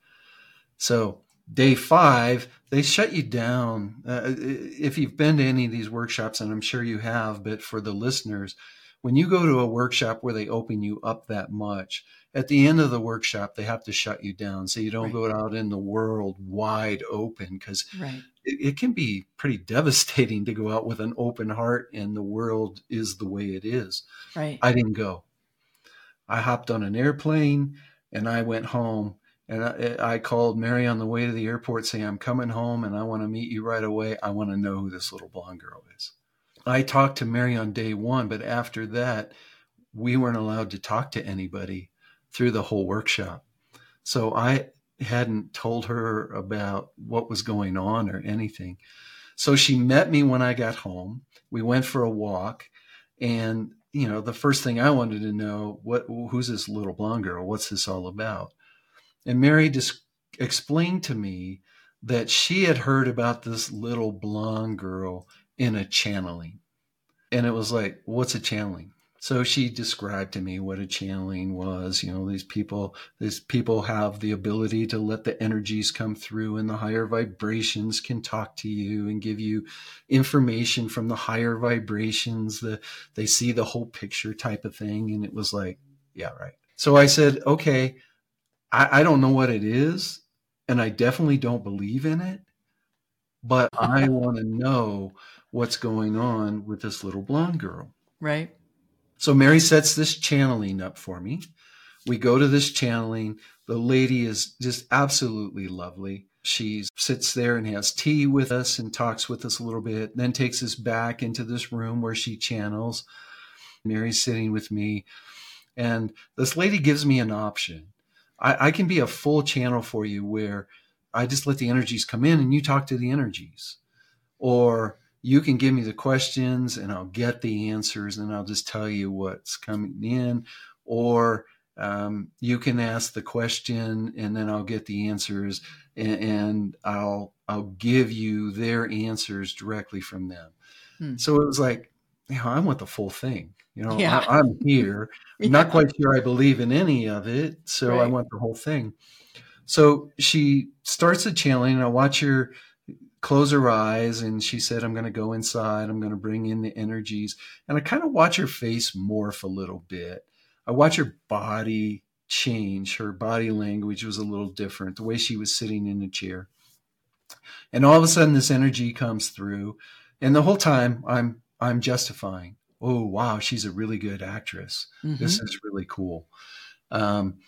So, day five, they shut you down. Uh, if you've been to any of these workshops, and I'm sure you have, but for the listeners, when you go to a workshop where they open you up that much, at the end of the workshop, they have to shut you down so you don't Right. go out in the world wide open because Right. it, it can be pretty devastating to go out with an open heart and the world is the way it is. Right. I didn't go. I hopped on an airplane and I went home. And I, I called Mary on the way to the airport saying, I'm coming home and I want to meet you right away. I want to know who this little blonde girl is. I talked to Mary on day one, but after that, we weren't allowed to talk to anybody through the whole workshop. So I hadn't told her about what was going on or anything. So she met me when I got home. We went for a walk and you know, the first thing I wanted to know, what who's this little blonde girl? What's this all about? And Mary explained to me that she had heard about this little blonde girl in a channeling. And it was like, what's a channeling? So she described to me what a channeling was. You know, these people, these people have the ability to let the energies come through and the higher vibrations can talk to you and give you information from the higher vibrations. The, they see the whole picture type of thing. And it was like, yeah, right. So I said, okay, I, I don't know what it is. And I definitely don't believe in it, but I want to know what's going on with this little blonde girl. Right. So Mary sets this channeling up for me. We go to this channeling. The lady is just absolutely lovely. She sits there and has tea with us and talks with us a little bit, then takes us back into this room where she channels. Mary's sitting with me, and this lady gives me an option. I, I can be a full channel for you where I just let the energies come in and you talk to the energies. Or you can give me the questions and I'll get the answers and I'll just tell you what's coming in. Or um, you can ask the question and then I'll get the answers and, and I'll I'll give you their answers directly from them. Hmm. So it was like, you know, I want the full thing. You know, yeah. I, am here. yeah. Not quite sure I believe in any of it, so right. I want the whole thing. So she starts the channeling, and I watch her close her eyes, and she said, "I'm going to go inside. I'm going to bring in the energies." And I kind of watch her face morph a little bit. I watch her body change. Her body language was a little different. The way she was sitting in the chair, and all of a sudden, this energy comes through, and the whole time I'm I'm justifying. Oh wow, she's a really good actress. Mm-hmm. This is really cool. Um,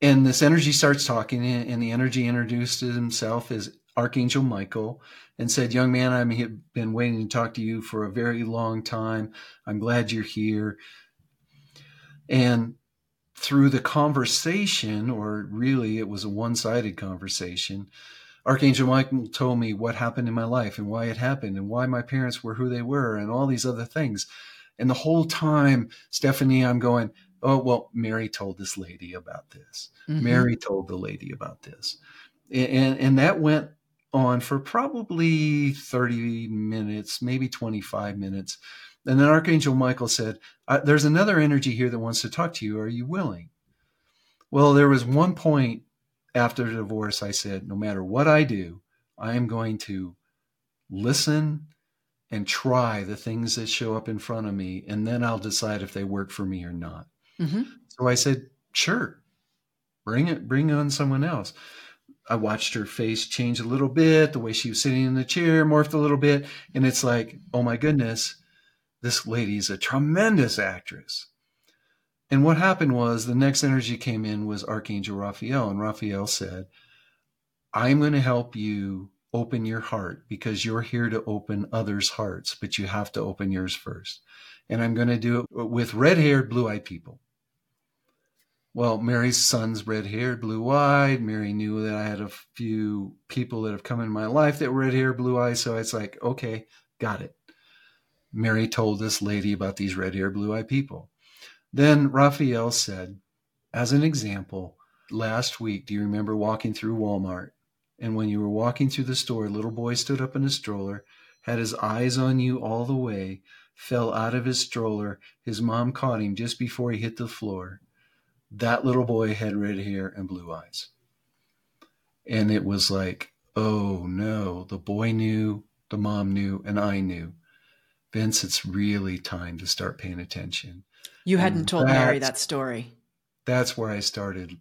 and this energy starts talking, and the energy introduced himself as Archangel Michael and said, Young man, I've been waiting to talk to you for a very long time. I'm glad you're here. And through the conversation, or really it was a one sided conversation, Archangel Michael told me what happened in my life and why it happened and why my parents were who they were and all these other things. And the whole time, Stephanie, I'm going, oh, well, Mary told this lady about this. Mm-hmm. Mary told the lady about this. And, and that went on for probably 30 minutes, maybe 25 minutes. And then Archangel Michael said, There's another energy here that wants to talk to you. Are you willing? Well, there was one point after the divorce, I said, No matter what I do, I am going to listen and try the things that show up in front of me, and then I'll decide if they work for me or not. Mm-hmm. So I said, Sure, bring it, bring on someone else. I watched her face change a little bit, the way she was sitting in the chair morphed a little bit, and it's like, oh my goodness, this lady's a tremendous actress. And what happened was the next energy came in was Archangel Raphael, and Raphael said, I'm going to help you open your heart because you're here to open others' hearts, but you have to open yours first. And I'm going to do it with red haired, blue eyed people. Well, Mary's son's red haired, blue eyed. Mary knew that I had a few people that have come in my life that were red haired, blue eyed. So it's like, okay, got it. Mary told this lady about these red haired, blue eyed people. Then Raphael said, as an example, last week, do you remember walking through Walmart? And when you were walking through the store, a little boy stood up in a stroller, had his eyes on you all the way, fell out of his stroller. His mom caught him just before he hit the floor that little boy had red hair and blue eyes. And it was like, oh no, the boy knew, the mom knew, and I knew. Vince, it's really time to start paying attention. You hadn't and told Mary that story. That's where I started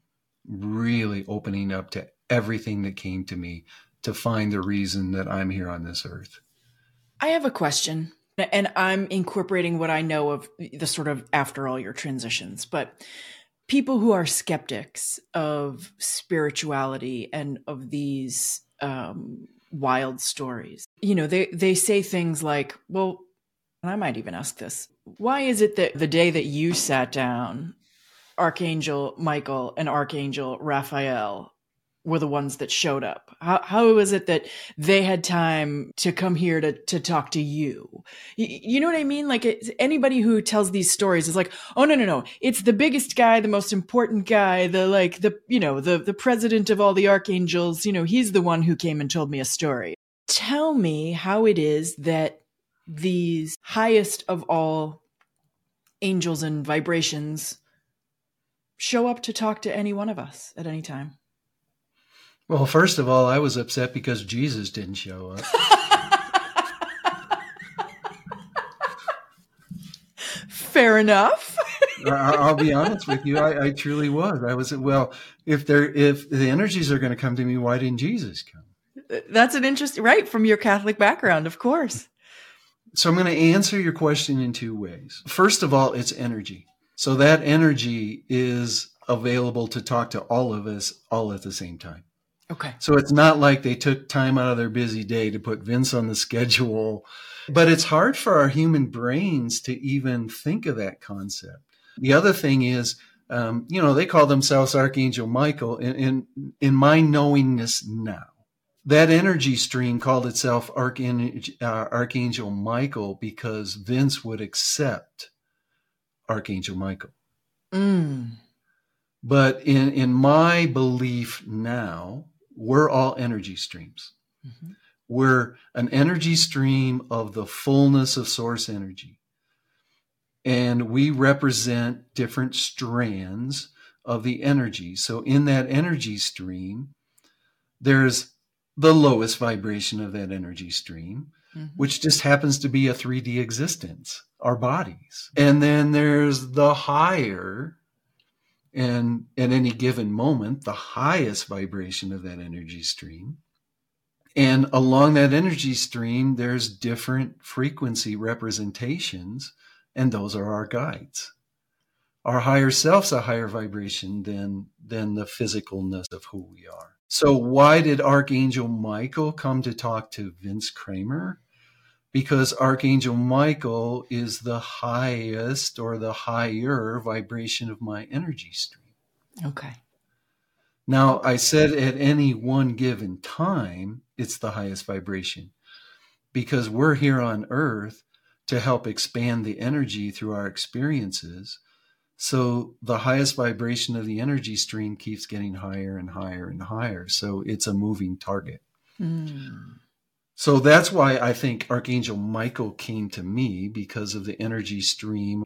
really opening up to everything that came to me to find the reason that I'm here on this earth. I have a question, and I'm incorporating what I know of the sort of after all your transitions, but people who are skeptics of spirituality and of these um, wild stories, you know, they they say things like, "Well," and I might even ask this: Why is it that the day that you sat down, Archangel Michael and Archangel Raphael were the ones that showed up? How how was it that they had time to come here to to talk to you? You, know what I mean? Like anybody who tells these stories is like, oh no no no, it's the biggest guy, the most important guy, the like the you know the the president of all the archangels. You know he's the one who came and told me a story. Tell me how it is that these highest of all angels and vibrations show up to talk to any one of us at any time. Well, first of all, I was upset because Jesus didn't show up. Fair enough. I'll be honest with you. I, I, truly was. I was well. If there, if the energies are going to come to me, why didn't Jesus come? That's an interesting, right? From your Catholic background, of course. So I'm going to answer your question in two ways. First of all, it's energy. So that energy is available to talk to all of us all at the same time. Okay. So it's not like they took time out of their busy day to put Vince on the schedule. But it's hard for our human brains to even think of that concept. The other thing is, um, you know, they call themselves Archangel Michael. In, in, in my knowingness now, that energy stream called itself Archangel, uh, Archangel Michael because Vince would accept Archangel Michael. Mm. But in, in my belief now, we're all energy streams. Mm-hmm. We're an energy stream of the fullness of source energy. And we represent different strands of the energy. So in that energy stream, there's the lowest vibration of that energy stream, mm-hmm. which just happens to be a 3D existence, our bodies. And then there's the higher and at any given moment, the highest vibration of that energy stream. And along that energy stream, there's different frequency representations, and those are our guides. Our higher self's a higher vibration than, than the physicalness of who we are. So, why did Archangel Michael come to talk to Vince Kramer? because Archangel Michael is the highest or the higher vibration of my energy stream. Okay. Now, I said at any one given time, it's the highest vibration because we're here on earth to help expand the energy through our experiences. So the highest vibration of the energy stream keeps getting higher and higher and higher. So it's a moving target. Mm. So that's why I think Archangel Michael came to me because of the energy stream.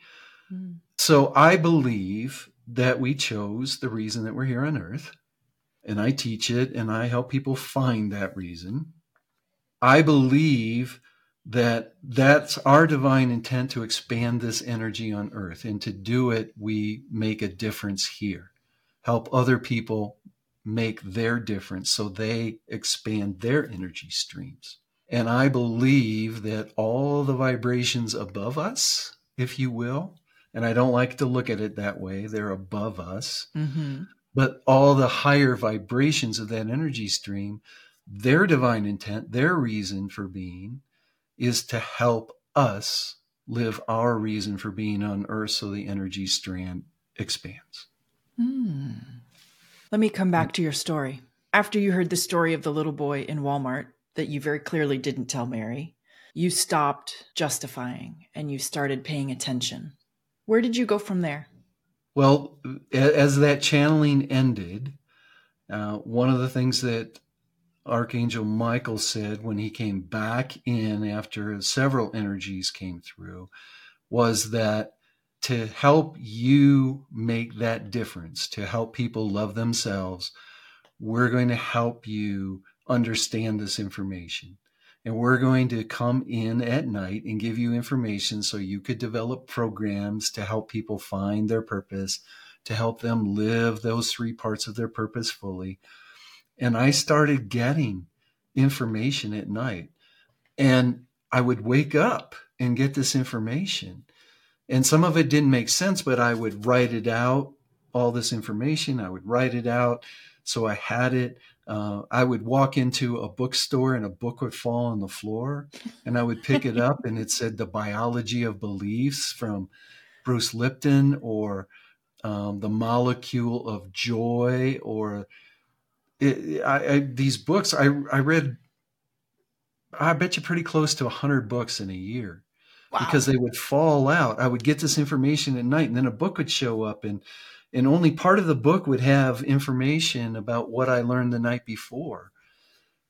Mm. So I believe that we chose the reason that we're here on earth. And I teach it and I help people find that reason. I believe that that's our divine intent to expand this energy on earth. And to do it, we make a difference here, help other people make their difference so they expand their energy streams. And I believe that all the vibrations above us, if you will, and I don't like to look at it that way, they're above us, mm-hmm. but all the higher vibrations of that energy stream, their divine intent, their reason for being is to help us live our reason for being on earth so the energy strand expands. Mm. Let me come back to your story. After you heard the story of the little boy in Walmart, that you very clearly didn't tell Mary, you stopped justifying and you started paying attention. Where did you go from there? Well, as that channeling ended, uh, one of the things that Archangel Michael said when he came back in after several energies came through was that to help you make that difference, to help people love themselves, we're going to help you understand this information. And we're going to come in at night and give you information so you could develop programs to help people find their purpose, to help them live those three parts of their purpose fully. And I started getting information at night. And I would wake up and get this information. And some of it didn't make sense, but I would write it out, all this information. I would write it out. So I had it. Uh, I would walk into a bookstore and a book would fall on the floor, and I would pick it up, and it said "The Biology of Beliefs" from Bruce Lipton, or um, "The Molecule of Joy," or it, I, I, these books. I, I read. I bet you pretty close to hundred books in a year. Wow. Because they would fall out. I would get this information at night, and then a book would show up, and and only part of the book would have information about what I learned the night before.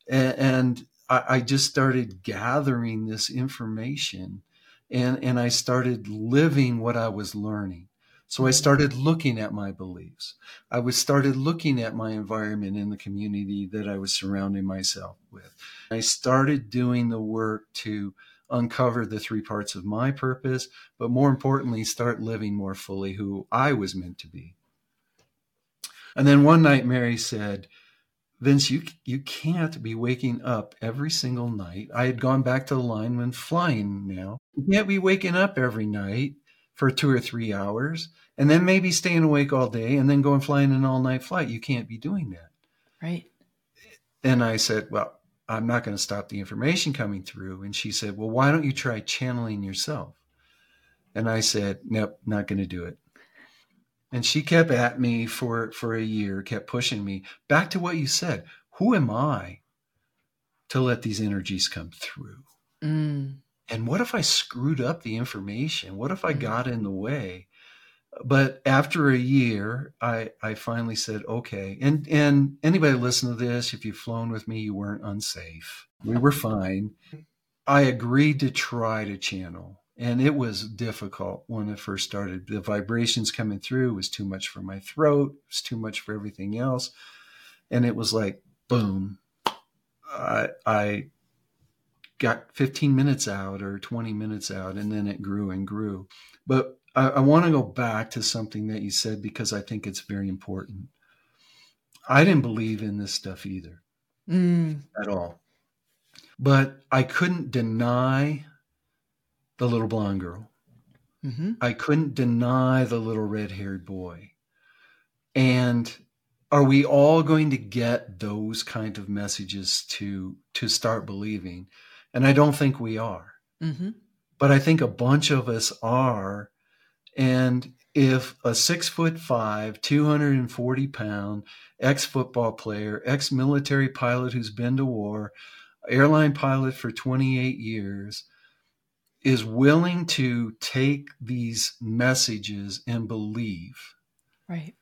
And, and I, I, just started gathering this information and, and I started living what I was learning. So I started looking at my beliefs. I was started looking at my environment in the community that I was surrounding myself with. I started doing the work to uncover the three parts of my purpose, but more importantly, start living more fully who I was meant to be. And then one night, Mary said, Vince, you, you can't be waking up every single night. I had gone back to the line when flying now. You can't be waking up every night for two or three hours and then maybe staying awake all day and then going flying an all night flight. You can't be doing that. Right. and I said, Well, I'm not going to stop the information coming through. And she said, Well, why don't you try channeling yourself? And I said, Nope, not going to do it. And she kept at me for, for a year, kept pushing me back to what you said. Who am I to let these energies come through? Mm. And what if I screwed up the information? What if I mm. got in the way? But after a year, I, I finally said, okay. And, and anybody listen to this, if you've flown with me, you weren't unsafe. We were fine. I agreed to try to channel and it was difficult when it first started. The vibrations coming through was too much for my throat, it was too much for everything else, and it was like boom. I, I got 15 minutes out or 20 minutes out, and then it grew and grew. But I, I want to go back to something that you said because I think it's very important. I didn't believe in this stuff either mm. at all. But I couldn't deny the little blonde girl. Mm-hmm. I couldn't deny the little red haired boy. And are we all going to get those kind of messages to to start believing? And I don't think we are. Mm-hmm. But I think a bunch of us are. And if a six foot five, 240 pound ex football player, ex military pilot who's been to war, airline pilot for 28 years, is willing to take these messages and believe. Right.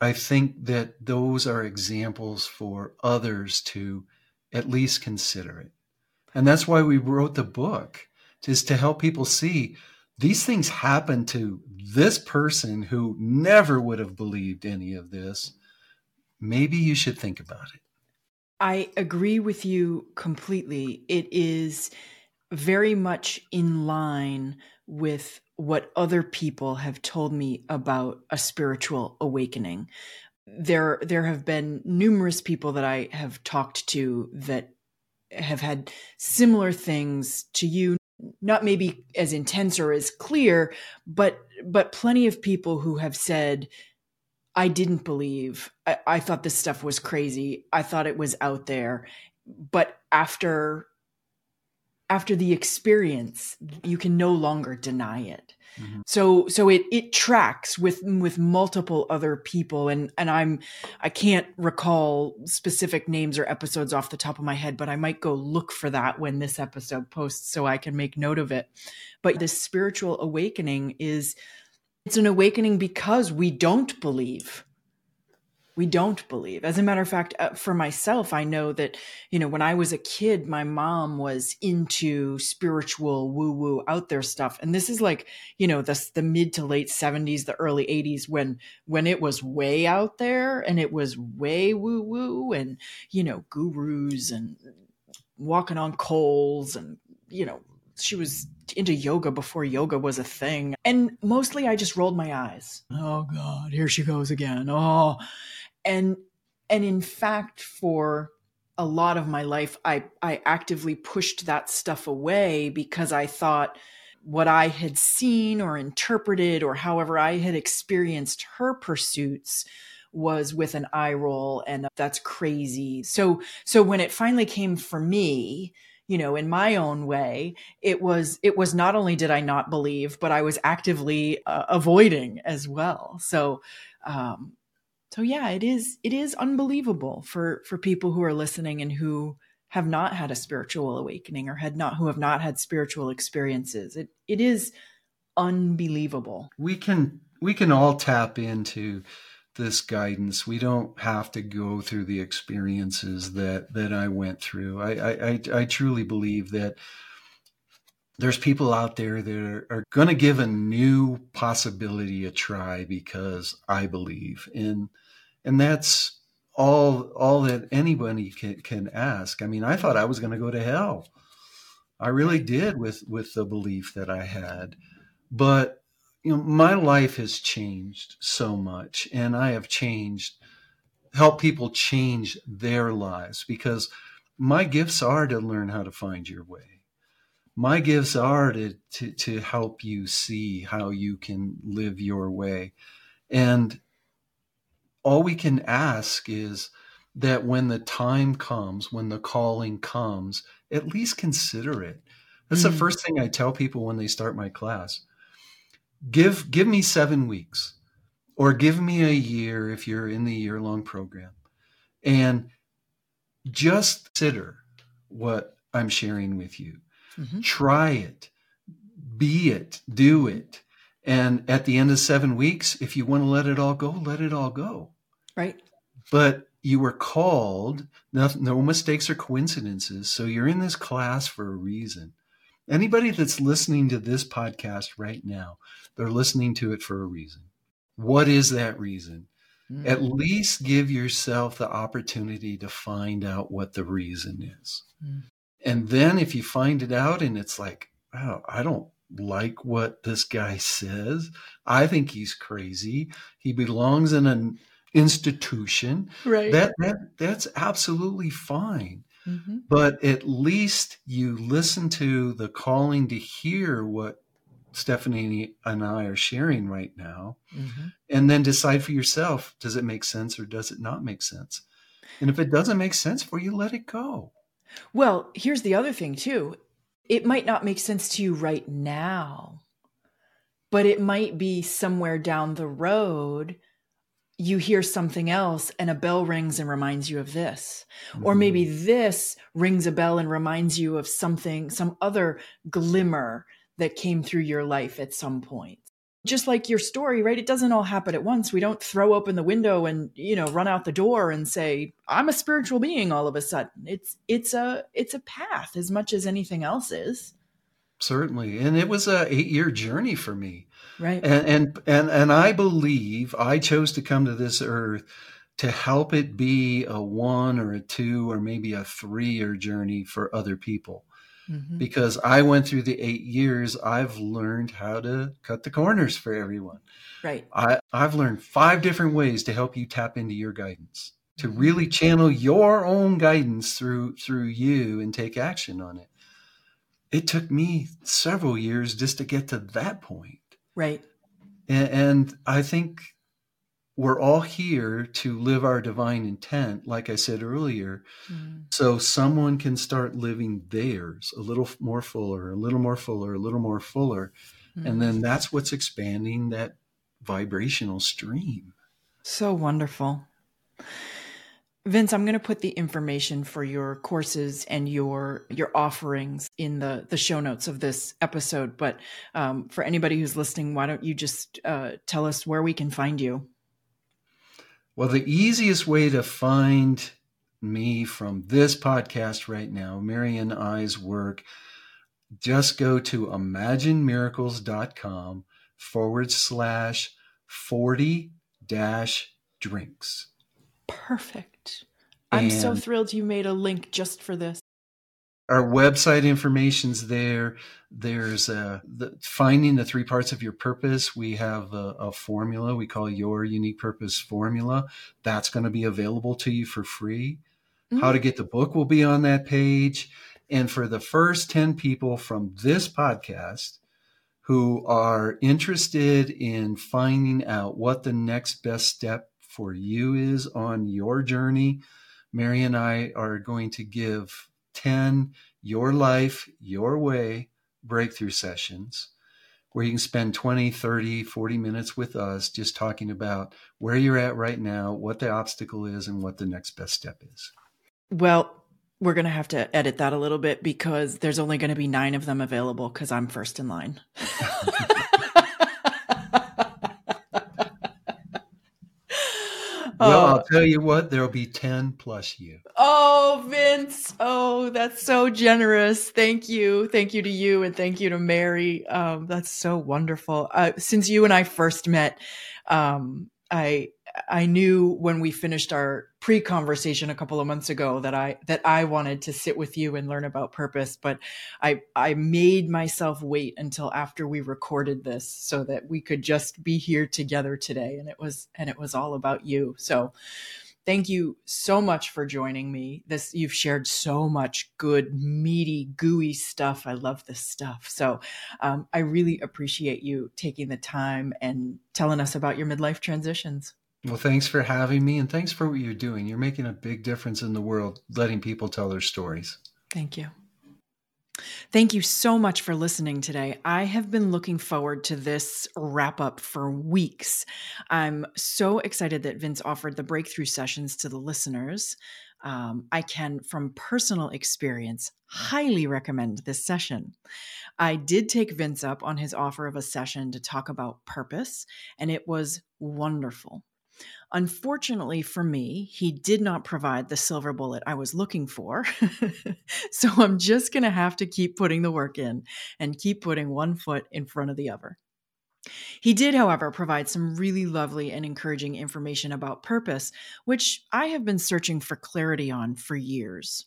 I think that those are examples for others to at least consider it. And that's why we wrote the book, is to help people see these things happen to this person who never would have believed any of this. Maybe you should think about it. I agree with you completely. It is very much in line with what other people have told me about a spiritual awakening. There, there have been numerous people that I have talked to that have had similar things to you, not maybe as intense or as clear, but but plenty of people who have said, I didn't believe. I, I thought this stuff was crazy. I thought it was out there. But after after the experience, you can no longer deny it. Mm-hmm. So so it it tracks with with multiple other people and and I'm I can't recall specific names or episodes off the top of my head but I might go look for that when this episode posts so I can make note of it. But this spiritual awakening is it's an awakening because we don't believe we don't believe. As a matter of fact, uh, for myself, I know that, you know, when I was a kid, my mom was into spiritual woo woo out there stuff. And this is like, you know, the, the mid to late 70s, the early 80s when, when it was way out there and it was way woo woo and, you know, gurus and walking on coals and, you know, she was into yoga before yoga was a thing. And mostly I just rolled my eyes. Oh God, here she goes again. Oh, and and in fact for a lot of my life i i actively pushed that stuff away because i thought what i had seen or interpreted or however i had experienced her pursuits was with an eye roll and that's crazy. So so when it finally came for me you know in my own way it was it was not only did i not believe but i was actively uh, avoiding as well. So um so yeah it is it is unbelievable for for people who are listening and who have not had a spiritual awakening or had not who have not had spiritual experiences. It it is unbelievable. We can we can all tap into this guidance. We don't have to go through the experiences that that i went through. I i i, truly believe that there's people out there that are, are going to give a new possibility a try because I believe in and that's all all that anybody can, can ask. I mean i thought i was going to go to hell. I really did with with the belief that i had. But you know my life has changed so much and i have changed help people change their lives because my gifts are to learn how to find your way. My gifts are to to, to help you see how you can live your way. And all we can ask is that when the time comes, when the calling comes, at least consider it. That's mm. the first thing I tell people when they start my class. Give give me 7 weeks or give me a year if you're in the year long program. And just consider what I'm sharing with you. Mm-hmm. Try it. Be it. Do it. And at the end of 7 weeks, if you want to let it all go, let it all go. Right. But you were called, no, no mistakes or coincidences. So you're in this class for a reason. Anybody that's listening to this podcast right now, they're listening to it for a reason. What is that reason? Mm-hmm. At least give yourself the opportunity to find out what the reason is. Mm-hmm. And then if you find it out and it's like, oh, I don't like what this guy says. I think he's crazy. He belongs in an institution. Right. That, that that's absolutely fine. Mm-hmm. But at least you listen to the calling to hear what Stephanie and I are sharing right now, mm-hmm. and then decide for yourself does it make sense or does it not make sense? And if it doesn't make sense for you, let it go. Well, here's the other thing, too. It might not make sense to you right now, but it might be somewhere down the road you hear something else and a bell rings and reminds you of this. Mm-hmm. Or maybe this rings a bell and reminds you of something, some other glimmer that came through your life at some point. Just like your story, right? It doesn't all happen at once. We don't throw open the window and, you know, run out the door and say, "I'm a spiritual being" all of a sudden. It's it's a it's a path as much as anything else is. Certainly. And it was a 8-year journey for me Right. And, and and and I believe I chose to come to this earth to help it be a one or a two or maybe a three year journey for other people. Mm-hmm. Because I went through the eight years, I've learned how to cut the corners for everyone. Right. I, I've learned five different ways to help you tap into your guidance, to mm-hmm. really channel your own guidance through through you and take action on it. It took me several years just to get to that point. Right. And, and I think we're all here to live our divine intent, like I said earlier, mm. so someone can start living theirs a little more fuller, a little more fuller, a little more fuller. Mm. And then that's what's expanding that vibrational stream. So wonderful. Vince, I'm going to put the information for your courses and your your offerings in the the show notes of this episode. But um, for anybody who's listening, why don't you just uh, tell us where we can find you? Well, the easiest way to find me from this podcast right now, Mary and I's work, just go to imaginemiracles.com forward slash 40 dash drinks. Perfect. I'm so thrilled you made a link just for this. Our website information's there. There's uh, the, finding the three parts of your purpose. We have a, a formula we call your unique purpose formula. That's going to be available to you for free. Mm-hmm. How to get the book will be on that page. And for the first 10 people from this podcast who are interested in finding out what the next best step for you is on your journey, Mary and I are going to give 10 Your Life, Your Way breakthrough sessions where you can spend 20, 30, 40 minutes with us just talking about where you're at right now, what the obstacle is, and what the next best step is. Well, we're going to have to edit that a little bit because there's only going to be nine of them available because I'm first in line. Well, I'll uh, tell you what, there'll be 10 plus you. Oh, Vince. Oh, that's so generous. Thank you. Thank you to you and thank you to Mary. Um, that's so wonderful. Uh, since you and I first met, um, I I knew when we finished our pre-conversation a couple of months ago that I that I wanted to sit with you and learn about purpose, but I I made myself wait until after we recorded this so that we could just be here together today and it was and it was all about you. So thank you so much for joining me. This you've shared so much good, meaty, gooey stuff. I love this stuff. So um, I really appreciate you taking the time and telling us about your midlife transitions. Well, thanks for having me and thanks for what you're doing. You're making a big difference in the world, letting people tell their stories. Thank you. Thank you so much for listening today. I have been looking forward to this wrap up for weeks. I'm so excited that Vince offered the breakthrough sessions to the listeners. Um, I can, from personal experience, highly recommend this session. I did take Vince up on his offer of a session to talk about purpose, and it was wonderful. Unfortunately for me, he did not provide the silver bullet I was looking for. so I'm just going to have to keep putting the work in and keep putting one foot in front of the other. He did, however, provide some really lovely and encouraging information about purpose, which I have been searching for clarity on for years.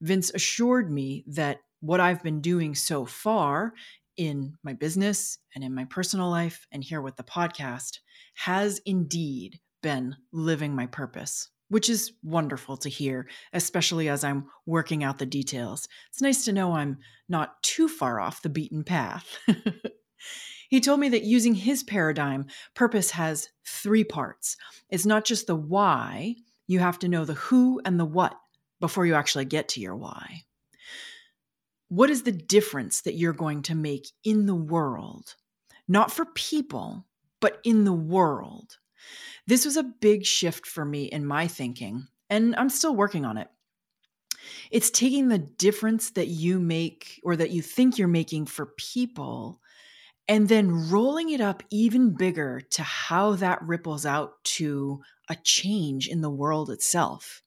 Vince assured me that what I've been doing so far in my business and in my personal life and here with the podcast has indeed been living my purpose, which is wonderful to hear, especially as I'm working out the details. It's nice to know I'm not too far off the beaten path. he told me that using his paradigm, purpose has three parts. It's not just the why, you have to know the who and the what before you actually get to your why. What is the difference that you're going to make in the world? Not for people, but in the world. This was a big shift for me in my thinking, and I'm still working on it. It's taking the difference that you make or that you think you're making for people and then rolling it up even bigger to how that ripples out to a change in the world itself.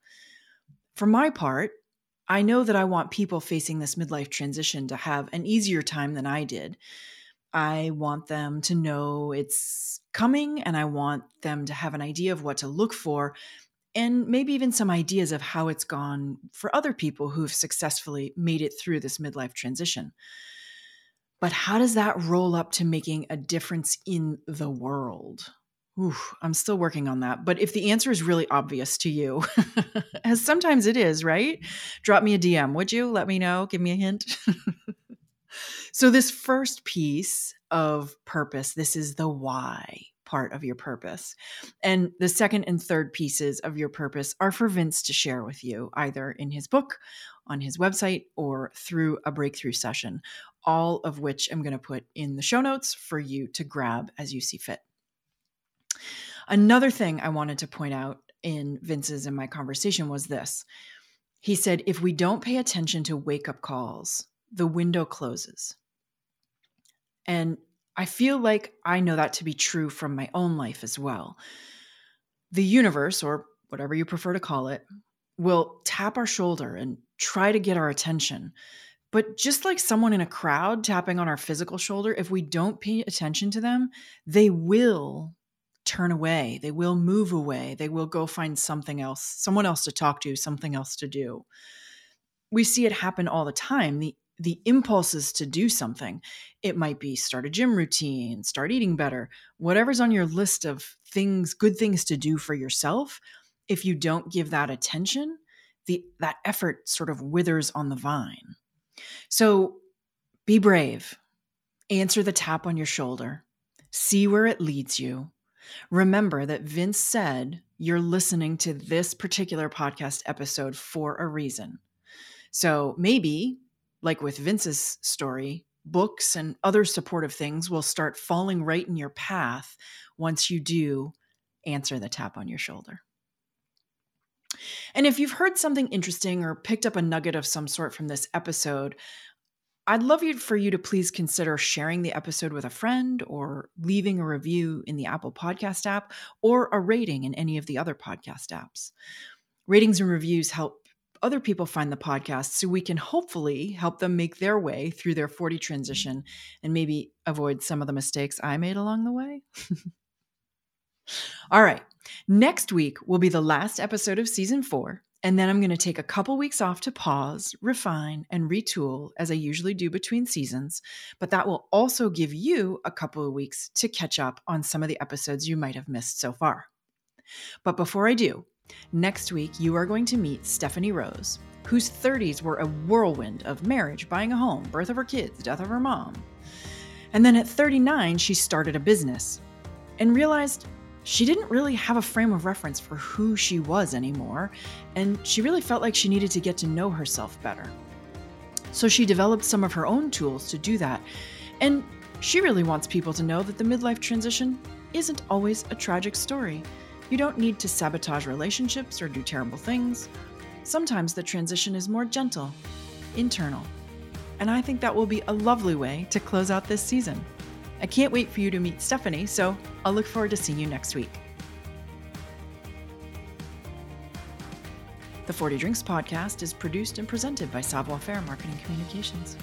For my part, I know that I want people facing this midlife transition to have an easier time than I did. I want them to know it's coming and I want them to have an idea of what to look for and maybe even some ideas of how it's gone for other people who've successfully made it through this midlife transition. But how does that roll up to making a difference in the world? I'm still working on that. But if the answer is really obvious to you, as sometimes it is, right? Drop me a DM, would you? Let me know. Give me a hint. So, this first piece of purpose, this is the why part of your purpose. And the second and third pieces of your purpose are for Vince to share with you, either in his book, on his website, or through a breakthrough session, all of which I'm going to put in the show notes for you to grab as you see fit. Another thing I wanted to point out in Vince's and my conversation was this. He said, if we don't pay attention to wake up calls, the window closes. And I feel like I know that to be true from my own life as well. The universe, or whatever you prefer to call it, will tap our shoulder and try to get our attention. But just like someone in a crowd tapping on our physical shoulder, if we don't pay attention to them, they will turn away. They will move away. They will go find something else, someone else to talk to, something else to do. We see it happen all the time. The the impulses to do something. It might be start a gym routine, start eating better, whatever's on your list of things, good things to do for yourself. If you don't give that attention, the that effort sort of withers on the vine. So be brave. Answer the tap on your shoulder. See where it leads you. Remember that Vince said you're listening to this particular podcast episode for a reason. So maybe like with Vince's story, books and other supportive things will start falling right in your path once you do answer the tap on your shoulder. And if you've heard something interesting or picked up a nugget of some sort from this episode, I'd love you for you to please consider sharing the episode with a friend or leaving a review in the Apple Podcast app or a rating in any of the other podcast apps. Ratings and reviews help other people find the podcast so we can hopefully help them make their way through their 40 mm-hmm. transition and maybe avoid some of the mistakes I made along the way. All right. Next week will be the last episode of season four. And then I'm going to take a couple weeks off to pause, refine, and retool as I usually do between seasons. But that will also give you a couple of weeks to catch up on some of the episodes you might have missed so far. But before I do, Next week, you are going to meet Stephanie Rose, whose 30s were a whirlwind of marriage, buying a home, birth of her kids, death of her mom. And then at 39, she started a business and realized she didn't really have a frame of reference for who she was anymore, and she really felt like she needed to get to know herself better. So she developed some of her own tools to do that, and she really wants people to know that the midlife transition isn't always a tragic story. You don't need to sabotage relationships or do terrible things. Sometimes the transition is more gentle, internal. And I think that will be a lovely way to close out this season. I can't wait for you to meet Stephanie, so I'll look forward to seeing you next week. The 40 Drinks podcast is produced and presented by Savoir Faire Marketing Communications.